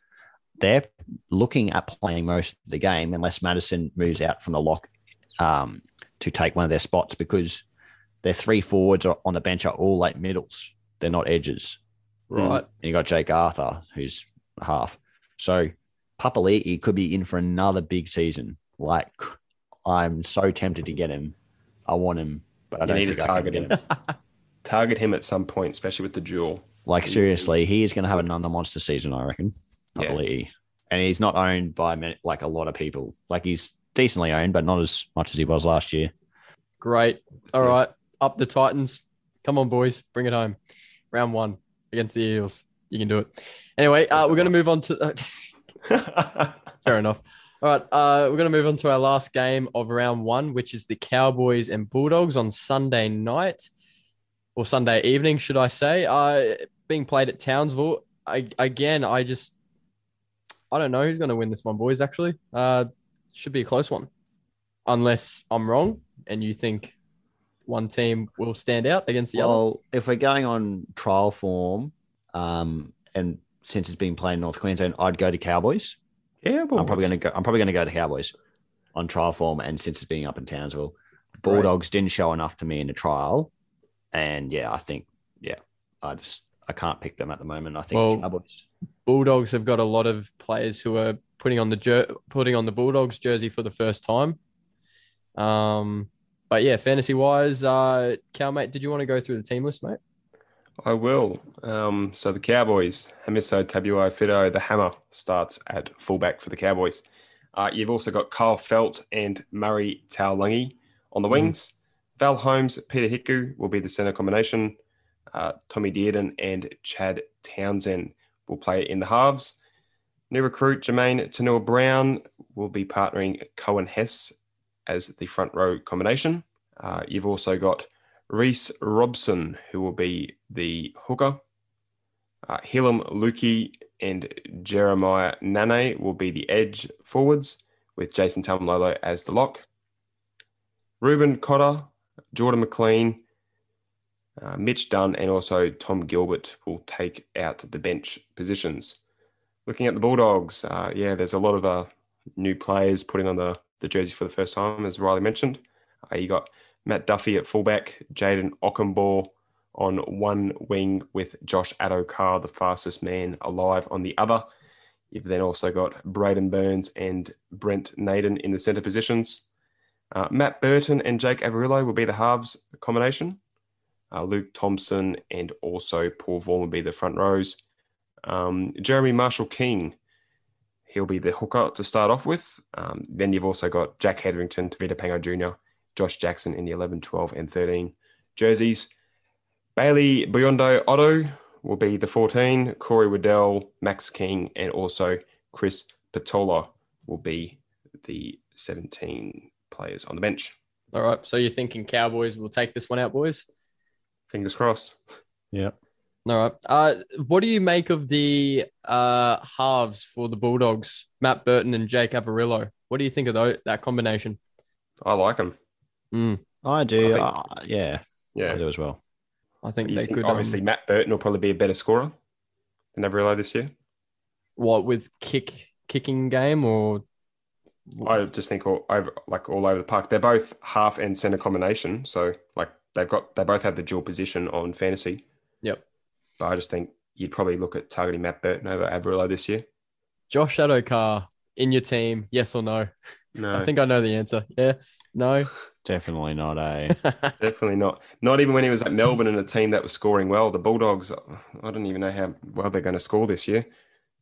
They're looking at playing most of the game unless Matterson moves out from the lock um, to take one of their spots because their three forwards on the bench are all late middles. They're not edges. Right. And you got Jake Arthur, who's half. So Papali'i could be in for another big season. Like I'm so tempted to get him. I want him, but I don't need to target him. target him at some point, especially with the duel. Like seriously, he is going to have another monster season, I reckon. Papali'i. Yeah. And he's not owned by many, like a lot of people. Like he's decently owned, but not as much as he was last year. Great. All right. Up the Titans. Come on, boys. Bring it home. Round one against the Eels. You can do it. Anyway, uh, we're going to move on to. Uh, fair enough. All right. Uh, we're going to move on to our last game of round one, which is the Cowboys and Bulldogs on Sunday night or Sunday evening, should I say. Uh, being played at Townsville. I, again, I just. I don't know who's going to win this one, boys, actually. Uh, should be a close one, unless I'm wrong and you think one team will stand out against the well, other. Well, if we're going on trial form, um, and since it's been played in North Queensland, I'd go to Cowboys. Yeah, I'm probably going to go. I'm probably going to go to Cowboys on trial form, and since it's being up in Townsville, Bulldogs right. didn't show enough to me in the trial, and yeah, I think yeah, I just I can't pick them at the moment. I think well, Cowboys. Bulldogs have got a lot of players who are putting on the jer- putting on the Bulldogs jersey for the first time. Um, but yeah, fantasy wise, uh, Cal mate, did you want to go through the team list, mate? I will. Um, so the Cowboys, Hamiso Tabuai-Fidow, the hammer starts at fullback for the Cowboys. Uh, you've also got Kyle Feldt and Murray Taulagi on the wings. Val Holmes, Peter Hiku will be the centre combination. Uh, Tommy Dearden and Chad Townsend will play in the halves. New recruit Jamayne Taunoa-Brown will be partnering Coen Hess as the front row combination. Uh, you've also got Reece Robson, who will be the hooker. Uh, Heilum Luki and Jeremiah Nanai will be the edge forwards, with Jason Taumalolo as the lock. Reuben Cotter, Jordan McLean, uh, Mitch Dunn, and also Tom Gilbert will take out the bench positions. Looking at the Bulldogs, uh, yeah, there's a lot of uh, new players putting on the, the jersey for the first time, as Riley mentioned. Uh, you got Matt Duffy at fullback, Jayden Okunbor on one wing with Josh Addo-Carr, the fastest man alive, on the other. You've then also got Braidon Burns and Brent Naden in the centre positions. Uh, Matt Burton and Jake Averillo will be the halves combination. Uh, Luke Thompson and also Paul Vaughan will be the front rows. Um, Jeremy Marshall King, he'll be the hooker to start off with. Um, then you've also got Jack Hetherington, Tevita Pangai Jr., Josh Jackson in the 11, 12, and 13 jerseys. Bailey Biondi-Odo will be the 14. Corey Waddell, Max King, and also Chris Patolo will be the 17 players on the bench. All right. So you're thinking Cowboys will take this one out, boys? Fingers crossed. Yeah. All right. Uh, what do you make of the uh, halves for the Bulldogs, Matt Burton and Jake Averillo? What do you think of those, that combination? I like them. Mm, I do. I think- uh, yeah, Yeah. I do as well. I think You they think could. obviously Um, Matt Burton will probably be a better scorer than Averillo this year. what with kick kicking game or I just think all over like all over the park. They're both half and center combination, so like they've got they both have the dual position on fantasy. Yep. But I just think you'd probably look at targeting Matt Burton over Averillo this year. Josh Addo-Carr in your team? Yes or no? No, I think I know the answer. Yeah. No. Definitely not eh? a. definitely not. Not even when he was at Melbourne and a team that was scoring well. The Bulldogs, I don't even know how well they're going to score this year.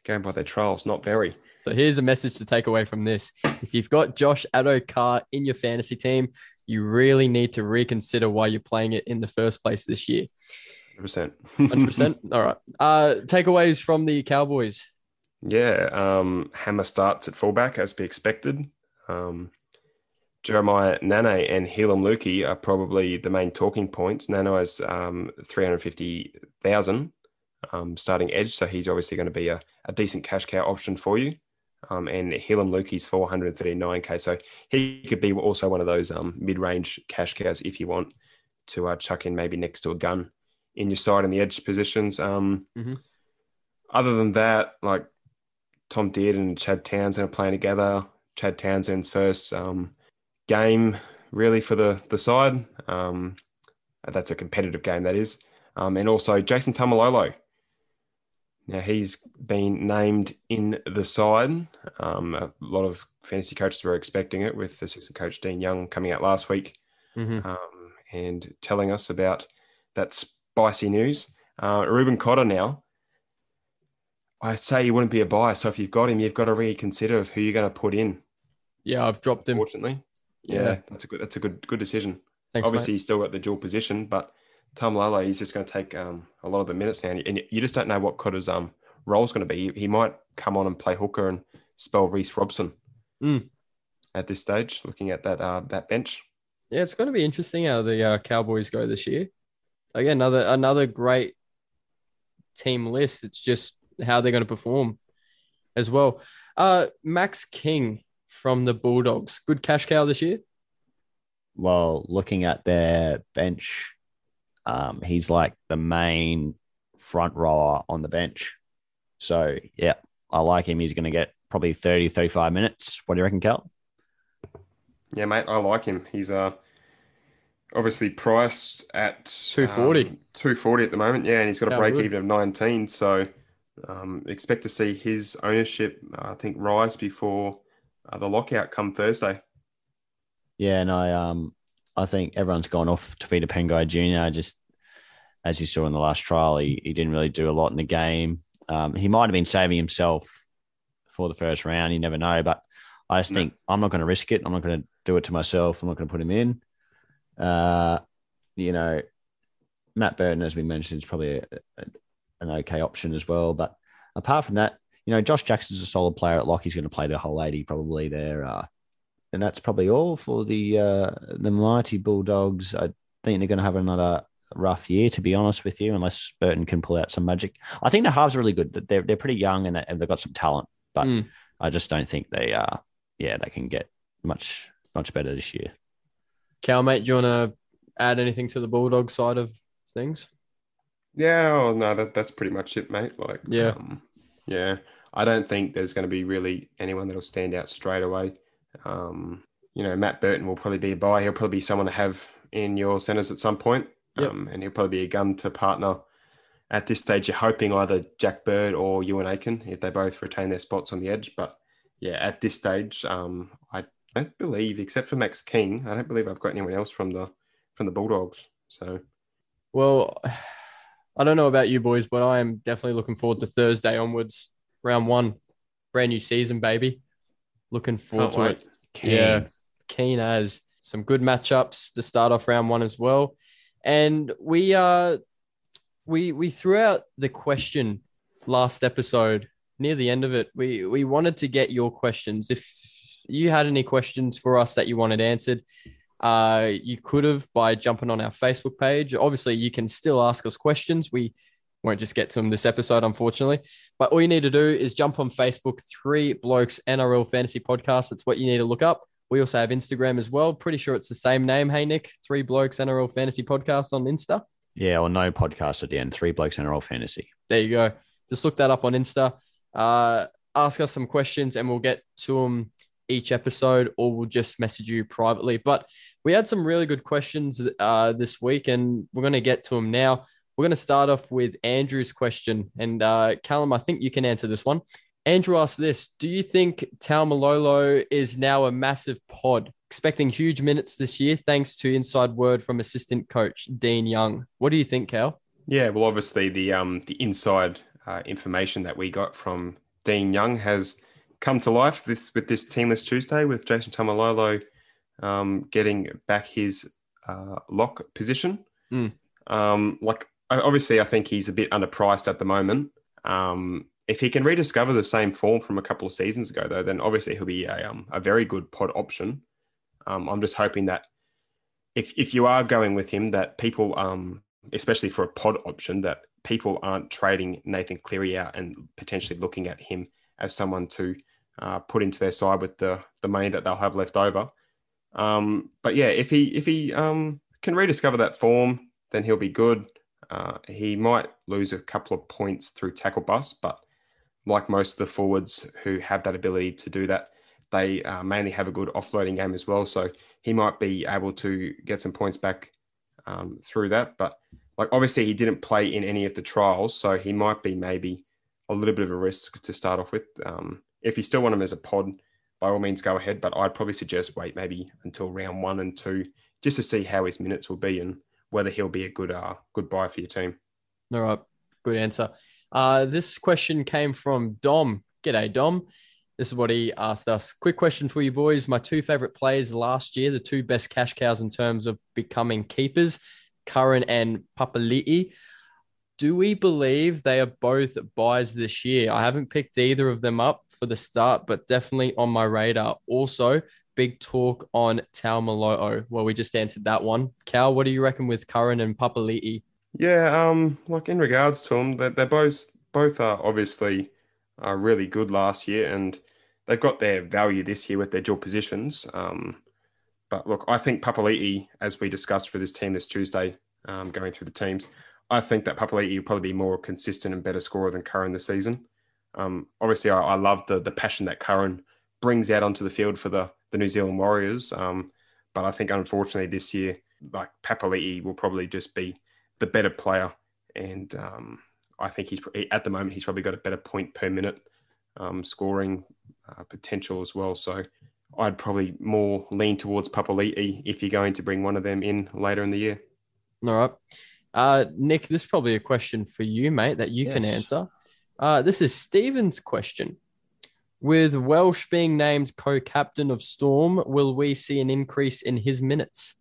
Going by their trials, not very. So here's a message to take away from this. If you've got Josh Addo-Carr in your fantasy team, you really need to reconsider why you're playing it in the first place this year. 100%. 100%. All right. Uh, takeaways from the Cowboys. Yeah, um, Hammer starts at fullback as be expected. Um, Jeremiah Nane and Heilum Luki are probably the main talking points. Nano has um, 350,000 um, starting edge, so he's obviously going to be a, a decent cash cow option for you. Um, and Heilum Luki's 439k, so he could be also one of those um, mid-range cash cows if you want to uh, chuck in maybe next to a gun in your side in the edge positions. Um, Mhm. Other than that, like Tom Dearden and Chad Townsend are playing together. Chad Townsend's first um, game really for the the side. Um, that's a competitive game, that is. Um, and also Jason Taumalolo. Now he's been named in the side. Um, a lot of fantasy coaches were expecting it, with assistant coach Dean Young coming out last week Mhm. um, and telling us about that spicy news. Uh, Reuben Cotter now. I say you wouldn't be a buy. So if you've got him, you've got to reconsider of who you're going to put in. Yeah, I've dropped him. Unfortunately, yeah, Yeah. that's a good that's a good good decision. Thanks, Obviously, mate. he's still got the dual position, but Tom Lalo, he's just going to take um, a lot of the minutes now, and you- just don't know what Cotter's um is going to be. He, he might come on and play hooker and spell Reece Robson Mm. at this stage. Looking at that uh, that bench, Yeah, it's going to be interesting how the uh, Cowboys go this year. Again, another another great team list. It's just how they're going to perform as well. Uh, Max King from the Bulldogs, good cash cow this year. Well, looking at their bench, um, he's like the main front rower on the bench. So, yeah, I like him. He's going to get probably 30, 35 minutes. What do you reckon, Cal? Yeah, mate, I like him. He's uh obviously priced at 240. um, 240 at the moment. Yeah, and he's got a How break good. even of 19. So Um, expect to see his ownership, uh, I think, rise before uh, the lockout come Thursday. Yeah, and I um I think everyone's gone off Tevita Pangai Jr. Just as you saw in the last trial, he, he didn't really do a lot in the game. Um, he might have been saving himself for the first round. You never know, but I just No. think I'm not going to risk it. I'm not going to do it to myself. I'm not going to put him in. Uh, you know, Matt Burton, as we mentioned, is probably a, a, an okay option as well. But apart from that, you know, Josh Jackson's a solid player at lock. He's going to play the whole 80 probably there. Uh, and that's probably all for the uh, the mighty Bulldogs. I think they're going to have another rough year, to be honest with you, unless Burton can pull out some magic. I think the halves are really good. They're they're pretty young and they- and they've got some talent, but Mm. I just don't think they uh yeah they can get much much better this year. Cal, mate, do you want to add anything to the Bulldog side of things? Yeah, oh, no, that, that's pretty much it, mate. Like, Yeah. um, yeah. I don't think there's going to be really anyone that'll stand out straight away. Um, you know, Matt Burton will probably be a buy. He'll probably be someone to have in your centers at some point. Yep. Um, and he'll probably be a gun to partner. At this stage, you're hoping either Jack Bird or Euan Aitken if they both retain their spots on the edge. But yeah, at this stage, um, I don't believe, except for Max King, I don't believe I've got anyone else from the from the Bulldogs. So Well, I don't know about you boys, but I am definitely looking forward to Thursday onwards. Round one, brand new season, baby. Looking forward can't to wait. it. Yeah, keen as some good matchups to start off round one as well. And we uh we we threw out the question last episode near the end of it. We we wanted to get your questions. If you had any questions for us that you wanted answered, uh, you could have by jumping on our Facebook page. Obviously, you can still ask us questions. We won't just get to them this episode, unfortunately. But all you need to do is jump on Facebook, Three Blokes NRL Fantasy Podcast. That's what you need to look up. We also have Instagram as well. Pretty sure it's the same name. Hey, Nick, Three Blokes NRL Fantasy Podcast on Insta. Yeah, or no podcast at the end. Three blokes NRL fantasy. There you go. Just look that up on Insta. Uh, ask us some questions and we'll get to them each episode or we'll just message you privately. But we had some really good questions uh, this week and we're going to get to them now. We're going to start off with Andrew's question. And uh, Callum, I think you can answer this one. Andrew asked this Do you think Taumalolo is now a massive pod? Expecting huge minutes this year, thanks to inside word from assistant coach Dean Young. What do you think, Cal? Yeah, well, obviously the um the inside uh, information that we got from Dean Young has come to life this with this teamless Tuesday with Jason Taumalolo um, getting back his uh, lock position. Mm. Um, like obviously, I think he's a bit underpriced at the moment. Um, if he can rediscover the same form from a couple of seasons ago, though, then obviously he'll be a, um, a very good pod option. Um, I'm just hoping that if if you are going with him, that people, um, especially for a pod option, that people aren't trading Nathan Cleary out and potentially looking at him as someone to uh, put into their side with the the money that they'll have left over. Um, but yeah, if he if he um, can rediscover that form, then he'll be good. Uh, he might lose a couple of points through tackle bust, but like most of the forwards who have that ability to do that, they uh, mainly have a good offloading game as well. So he might be able to get some points back um, through that. But like obviously he didn't play in any of the trials, so he might be maybe a little bit of a risk to start off with. Um, if you still want him as a pod, by all means go ahead. But I'd probably suggest wait maybe until round one and two just to see how his minutes will be and whether he'll be a good uh, good buy for your team. All right. Good answer. Uh, this question came from Dom. G'day, Dom. This is what he asked us. Quick question for you boys. My two favorite players last year, the two best cash cows in terms of becoming keepers, Curran and Papali'i. Do we believe they are both buys this year? I haven't picked either of them up for the start, but definitely on my radar. Also, big talk on Taumalo'o. Well, we just answered that one. Cal, what do you reckon with Curran and Papali'i? Yeah, um, like in regards to them, they're, they're both both are obviously uh, really good last year, and they've got their value this year with their dual positions. Um, but look, I think Papali'i, as we discussed for this team this Tuesday, um, going through the teams, I think that Papali'i will probably be more consistent and better scorer than Curran this season. Um, obviously, I, I love the the passion that Curran brings out onto the field for the the New Zealand Warriors. Um, but I think unfortunately this year, like Papali'i will probably just be the better player. And um, I think he's at the moment he's probably got a better point per minute um, scoring uh, potential as well. So I'd probably more lean towards Papali'i if you're going to bring one of them in later in the year. All right. Uh, Nick, this is probably a question for you, mate, that you yes. can answer. Uh, this is Steven's question. With Welch being named co captain of Storm, will we see an increase in his minutes?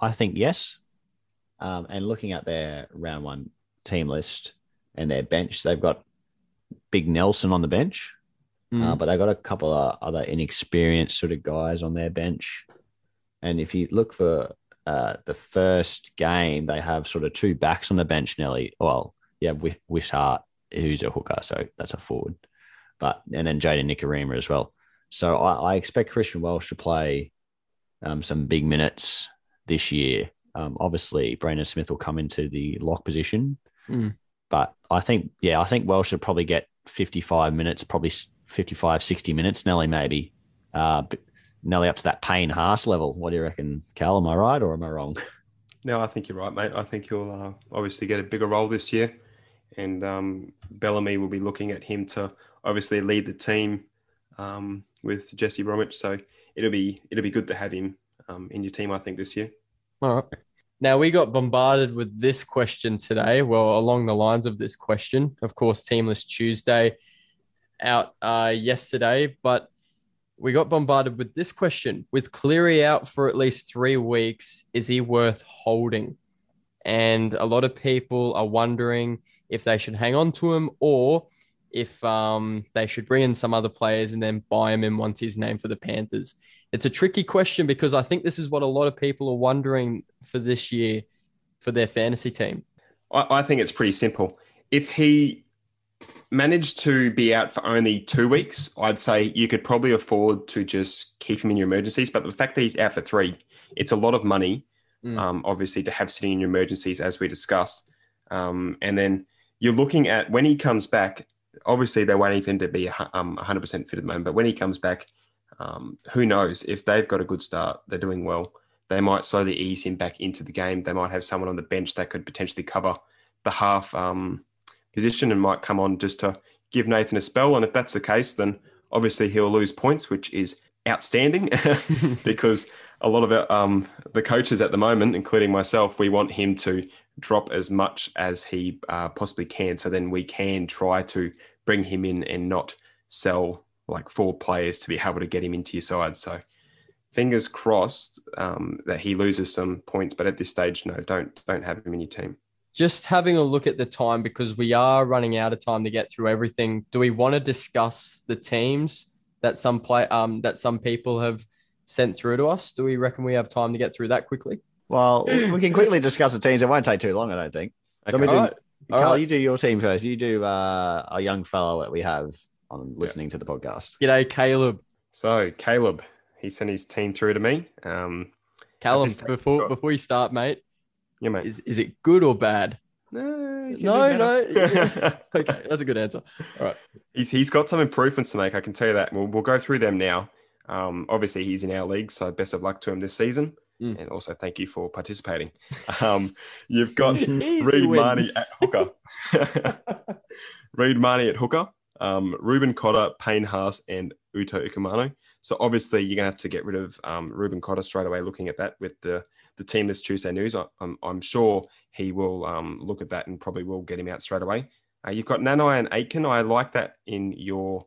I think yes. Um, and looking at their round one team list and their bench, they've got Big Nelson on the bench, mm. uh, but they've got a couple of other inexperienced sort of guys on their bench. And if you look for uh, the first game, they have sort of two backs on the bench, Nelly. Well, you have Wishart, who's a hooker, so that's a forward. But and then Jayden Nikorima as well. So I, I, expect Christian Welch to play um, some big minutes this year. Um, obviously, Brandon Smith will come into the lock position, mm. but I think, yeah, I think Welch should probably get 55 minutes, probably 55, 60 minutes, Nelly, maybe. Uh, Nelly up to that Payne Haas level. What do you reckon, Cal? Am I right or am I wrong? No, I think you're right, mate. I think he'll uh, obviously get a bigger role this year, and um, Bellamy will be looking at him to obviously lead the team um, with Jesse Bromwich. So it'll be it'll be good to have him um, in your team. I think this year. All right. Now we got bombarded with this question today. Well, along the lines of this question, of course, Teamless Tuesday out uh, yesterday, but we got bombarded with this question: With Cleary out for at least three weeks, is he worth holding? And a lot of people are wondering if they should hang on to him or if um, they should bring in some other players and then buy him in once he's named for the Panthers. It's a tricky question because I think this is what a lot of people are wondering for this year for their fantasy team. I, I think it's pretty simple. If he managed to be out for only two weeks, I'd say you could probably afford to just keep him in your emergencies. But the fact that he's out for three, it's a lot of money, mm. um, obviously, to have sitting in your emergencies, as we discussed. Um, and then you're looking at when he comes back, obviously waiting for him to be um, 100% fit at the moment. But when he comes back, um, who knows? If they've got a good start, they're doing well. They might slowly ease him back into the game. They might have someone on the bench that could potentially cover the half um, position and might come on just to give Nathan a spell. And if that's the case, then obviously he'll lose points, which is outstanding because a lot of it, um, the coaches at the moment, including myself, we want him to drop as much as he uh, possibly can. So then we can try to bring him in and not sell like four players to be able to get him into your side. So fingers crossed um, that he loses some points, but at this stage, no, don't don't have him in your team just having a look at the time because we are running out of time to get through everything. Do we want to discuss the teams that some play um that some people have sent through to us? Do we reckon we have time to get through that quickly? Well, we can quickly discuss the teams. It won't take too long, I don't think. Okay. Do, right. Carl, right. you do your team first. You do uh, a young fellow that we have on listening yeah. to the podcast. G'day, Caleb. So Caleb, he sent his team through to me. Um, Callum, before before you start, mate, yeah, mate. Is, is it good or bad? No, no, no. okay, that's a good answer. All right. He's he's got some improvements to make. I can tell you that. We'll we'll go through them now. Um, obviously, he's in our league, so best of luck to him this season. Mm. And also, thank you for participating. Um, you've got Reed Mahoney at hooker. Reed Mahoney at hooker. Um, Reuben Cotter, Payne Haas, and Uto Ukumano. So obviously, you're going to have to get rid of um, Reuben Cotter straight away. Looking at that with the the team this Tuesday news, I, am I'm sure he will um, look at that and probably will get him out straight away. Uh, you've got Nanai and Aitken. I like that in your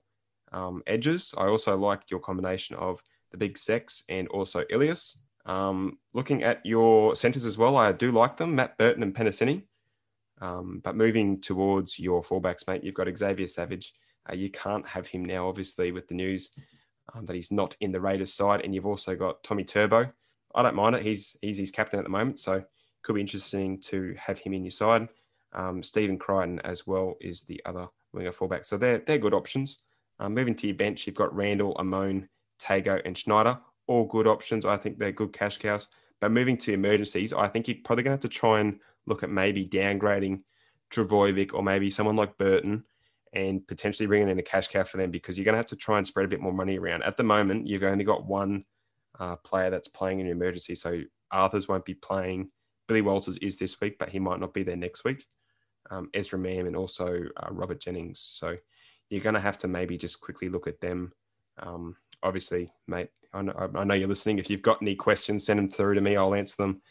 um, edges. I also like your combination of the big Sex and also Ilias. Um, looking at your centers as well, I do like them, Matt Burton and Penisini. Um, but moving towards your fullbacks, mate, you've got Xavier Savage. Uh, you can't have him now, obviously, with the news um, that he's not in the Raiders side. And you've also got Tommy Turbo. I don't mind it. He's he's his captain at the moment, so could be interesting to have him in your side. Um, Stephen Crichton as well is the other winger fullback. So they're they're good options. Um, moving to your bench, you've got Randall, Amon, Tago, and Schneider. All good options. I think they're good cash cows. But moving to emergencies, I think you're probably going to have to try and look at maybe downgrading Trbojevic or maybe someone like Burton and potentially bringing in a cash cow for them because you're going to have to try and spread a bit more money around. At the moment, you've only got one uh, player that's playing in emergency, so Arthurs won't be playing. Billy Walters is this week, but he might not be there next week. um, Ezra Mam and also uh, Robert Jennings. So you're going to have to maybe just quickly look at them. Um, obviously, mate, I know, I know, you're listening. If you've got any questions, send them through to me. I'll answer them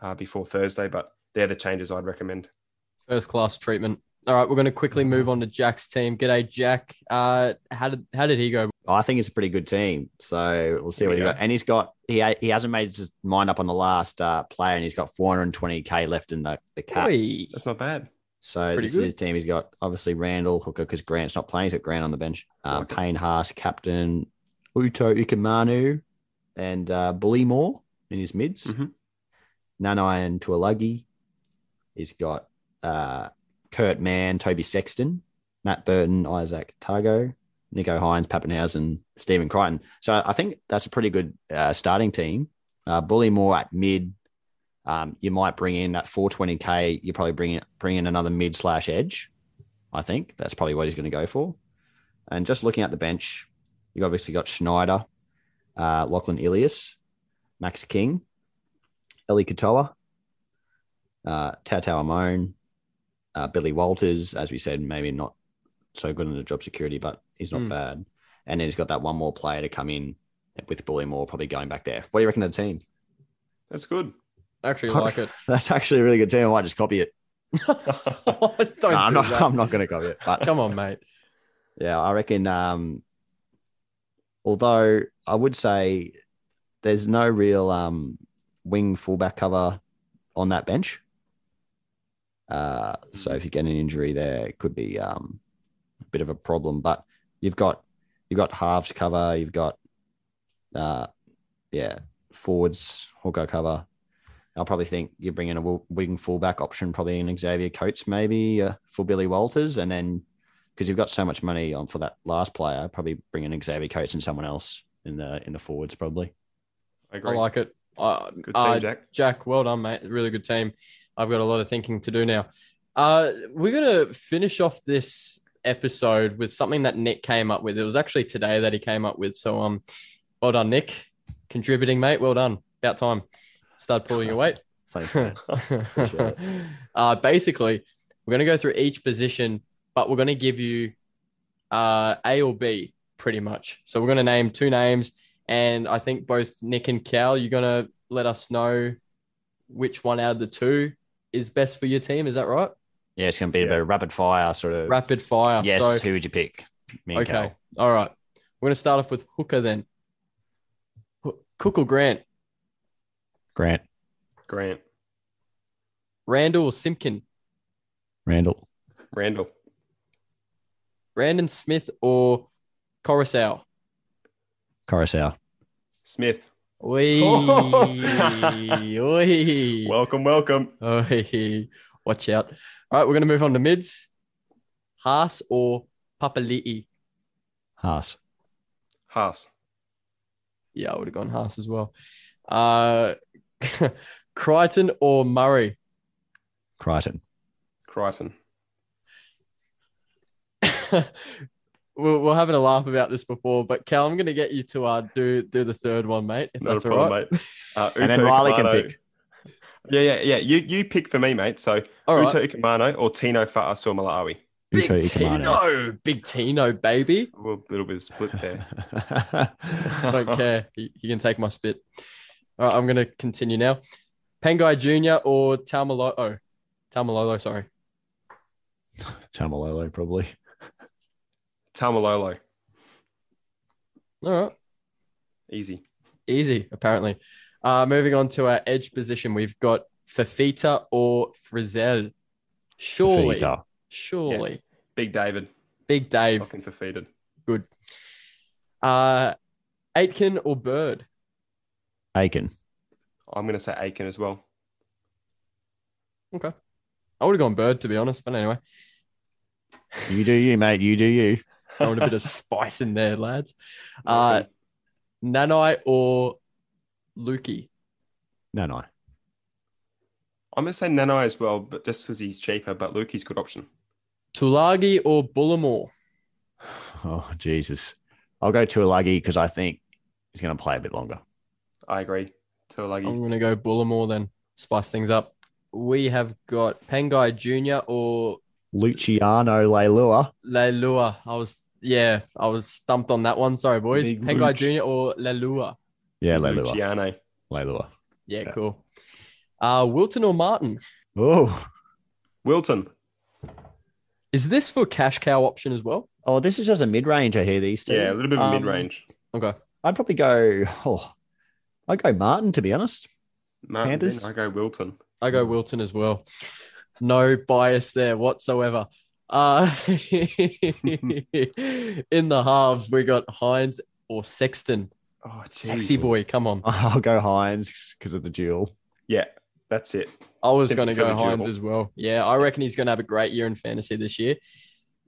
uh, before Thursday. But they're the changes I'd recommend. First class treatment. All right, we're going to quickly move on to Jack's team. G'day, Jack. Uh, how did how did he go? I think it's a pretty good team. So we'll see what he got. And he's got he he hasn't made his mind up on the last uh, player, and he's got 420k left in the the cap. Oi. That's not bad. So Pretty this good. is his team. He's got obviously Randall Hooker because Grant's not playing. He's got Grant on the bench. Um, Okay. Payne Haas, captain Uto Ikamanu, and uh, Bullemor in his mids. Mhm. Nanai and Tuilagi. He's got uh, Kurt Mann, Toby Sexton, Matt Burton, Izack Tago, Nicho Hynes, Papenhuyzen, Stephen Crichton. So I think that's a pretty good uh, starting team. Uh, Bullemor at mid. Um, you might bring in that 420k. You probably bring in, bring in another mid slash edge. I think that's probably what he's going to go for. And just looking at the bench, you obviously got Schneider, uh, Lachlan Ilias, Max King, Eli Katoa, uh, Tautau Amon, uh, Billy Walters, as we said, maybe not so good in the job security, but he's not Mm. bad. And then he's got that one more player to come in with Bullemor probably going back there. What do you reckon of the team? That's good. Actually, like it. That's actually a really good team. I might just copy it. Don't No, I'm do not. that. I'm not going to copy it. But Come on, mate. yeah, I reckon. Um, although I would say there's no real um wing fullback cover on that bench. Uh, so if you get an injury there, it could be um a bit of a problem. But you've got you've got halves cover. You've got uh, yeah, forwards hooker cover. I'll probably think you bring in a wing fullback option, probably in Xavier Coates, maybe uh, for Billy Walters, and then because you've got so much money on for that last player, probably bring in Xavier Coates and someone else in the in the forwards, probably. I I like it. Uh, Good team, uh, Jack. Jack, well done, mate. Really good team. I've got a lot of thinking to do now. Uh, we're gonna finish off this episode with something that Nick came up with. It was actually today that he came up with. So um, well done, Nick. Contributing, mate. Well done. About time. Start pulling your weight. Thanks, man. Uh, basically, we're going to go through each position, but we're going to give you uh, A or B pretty much. So we're going to name two names, and I think both Nick and Cal, you're going to let us know which one out of the two is best for your team. Is that right? yeah, it's going to be a bit of rapid fire sort of. Rapid fire. yes. So, who would you pick? Me and okay. Cal. All right. We're going to start off with Hooker then. Cook or Grant? Grant, Grant. Randall or Simpkin? Randall, Randall. Brandon Smith or Koroisau? Koroisau. Smith. Oi, oi, Welcome, welcome. oi. Watch out. All right, we're going to move on to mids. Haas or Papali'i? Haas. Haas. Yeah, I would have gone Haas as well. Uh, Crichton or Murray? Crichton. Crichton. We're, we're having a laugh about this before, but Cal, I'm going to get you to uh, do do the third one, mate, if Not that's all problem, right. mate. Uh, And then Uto Riley can pick. Yeah, yeah, yeah. You you pick for me, mate. So All right. Uto Ikamano or Tino Fa'asuamaleaui. Big Uto Tino, big Tino, baby. A little, little bit of split there. I don't care. He, he can take my spit. All right, I'm going to continue now. Pangai Jr. or Taumalolo? Oh, Taumalolo, sorry. Taumalolo, probably. Taumalolo. All right. Easy. Easy, apparently. Uh, moving on to our edge position, we've got Fifita or Frizell. Surely, Fifita. surely. Big David. Big Dave, Fucking defeated. good. Uh, Aitken or Bird? Aitken. I'm going to say Aitken as well. Okay. I would have gone Bird, to be honest, but anyway, You do you, mate. You do you. I want a bit of spice in there, lads. Uh, Nanai or Luki? No, no. I'm going to say Nanai as well, but just because he's cheaper. But Luki's good option. Tuilagi or Bullemor? Oh, Jesus. I'll go to Alagi because I think he's going to play a bit longer. I agree. Tuilagi. I'm going to go Bullemor then. Spice things up. we have got Pangai Jr. or Luciano Leilua. Leilua. I was, yeah, I was stumped on that one. Sorry, boys. Big Pangai Jr. or Leilua. Yeah, Leilua. Luciano. Leilua. Yeah, Yeah. cool. Uh, Wilton or Martin? Oh, Wilton. Is this for cash cow option as well? oh, this is just a mid range. I hear these two. Yeah, a little bit of Um, mid range. Okay. I'd probably go. Oh, I'd go Martin to be honest. Martin's in, Panthers? I go Wilton. I go Wilton as well. No bias there whatsoever. Uh, in the halves, we got Hynes or Sexton. Oh, Sexy boy, come on. I'll go Hynes because of the duel. Yeah, that's it. I was going to go Hynes duel. as well. Yeah, I reckon he's going to have a great year in fantasy this year.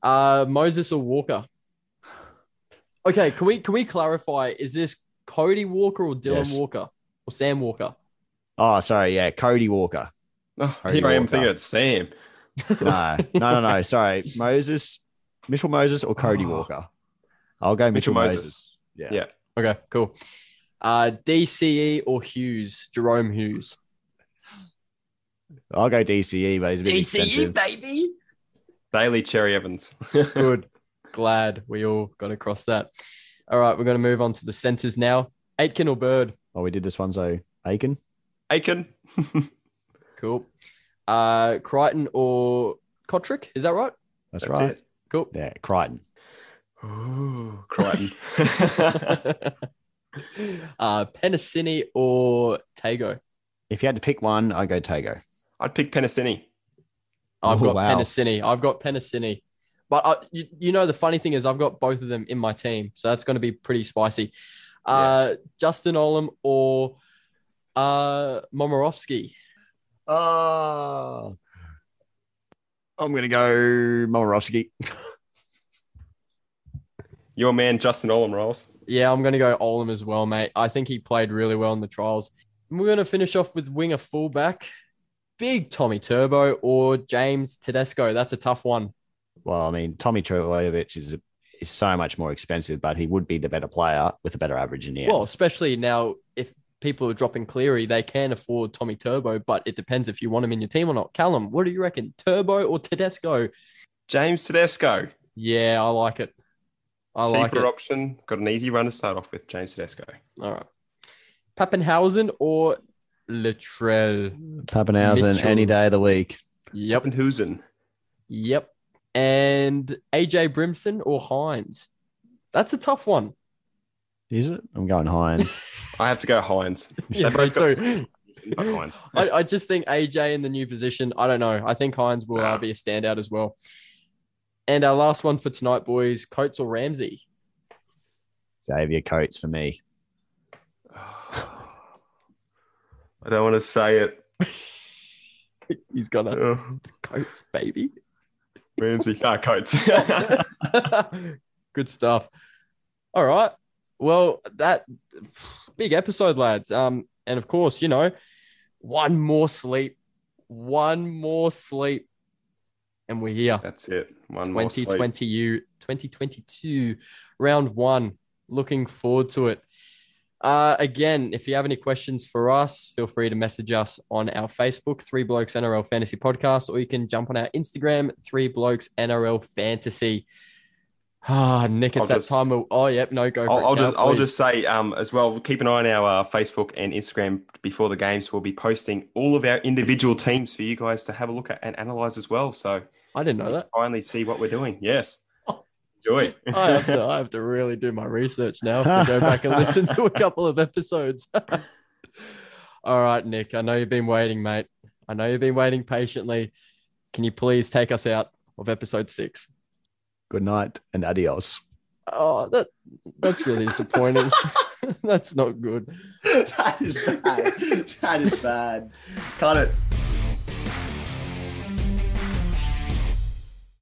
Uh, Moses or Walker? Okay, can we can we clarify? Is this Cody Walker or Dylan Yes. Walker or Sam Walker? Oh, sorry. Yeah, Cody Walker. Oh, Cody here I am Walker. thinking it's Sam. No, no, no, no. Sorry, Moses, Mitchell Moses or Cody Oh. Walker. I'll go Mitchell, Mitchell Moses. Moses. Yeah. Yeah. Okay, cool. Uh, DCE or Hughes? Jahrome Hughes. I'll go DCE, but he's a bit expensive. baby. Daly Cherry Evans. Good. Glad we all got across that. All right, we're going to move on to the centers now. Aitken or Bird? Oh, we did this one, so Aitken. Aitken. Cool. Uh, Crichton or Cotric? Is that right? That's, That's right. it. Cool. Yeah, Crichton. Ooh, Crichton. uh, Penisini or Tago? If you had to pick one, I'd go Tago. I'd pick Penisini. I've Oh, got wow. Penisini. I've got Penisini. But I, you, you know, the funny thing is, I've got both of them in my team. So that's going to be pretty spicy. Uh, Justin Olam or uh, Momirovski? Oh, I'm going to go Momirovski. Your man, Justin Olam rolls. Yeah, I'm going to go Olam as well, mate. I think he played really well in the trials. And we're going to finish off with winger fullback, big Tommy Turbo or James Tedesco. That's a tough one. Well, I mean, Tommy Trbojevic is is so much more expensive, but he would be the better player with a better average in the end. Well, especially now if people are dropping Cleary, they can afford Tommy Turbo, but it depends if you want him in your team or not. Callum, what do you reckon? Turbo or Tedesco? James Tedesco. Yeah, I like it. I like Cheaper it. option. Got an easy run to start off with. James Tedesco. All right. Papenhuyzen or Latrell? Papenhuyzen Mitchell. any day of the week. Yep. Husen. Yep. And AJ Brimson or Hynes? That's a tough one. Is it? I'm going Hines. I have to go Hynes. Yeah, me got too. the same position, but Hynes. I, I just think AJ in the new position. I don't know. I think Hines will uh, be a standout as well. And our last one for tonight, boys: Coates or Ramsey? Xavier Coates for me. I don't want to say it. He's got a Coates baby. Ramsey. Ah, Coates. Good stuff. All right. Well, that big episode, lads. Um, and of course, you know, one more sleep, one more sleep, and we're here. That's it. One more 2020 you 2022 round one looking forward to it uh, again if you have any questions for us feel free to message us on our facebook three blokes nrl fantasy podcast or you can jump on our instagram three blokes nrl fantasy ah nick it's I'll that just- time of, oh yep no go for I'll, it, I'll Cal, just I'll just say um, as well. Keep an eye on our uh, Facebook and Instagram before the games. We'll be posting all of our individual teams for you guys to have a look at and analyze as well. So i didn't know that finally see what we're doing. Yes, enjoy. I have to I have to really do my research now to go back and listen to a couple of episodes. All right, Nick. I know you've been waiting, mate. I know you've been waiting patiently. Can you please take us out of episode six? Good night and adios. Oh, that that's really disappointing. that's not good. that is bad. That is bad. Cut it.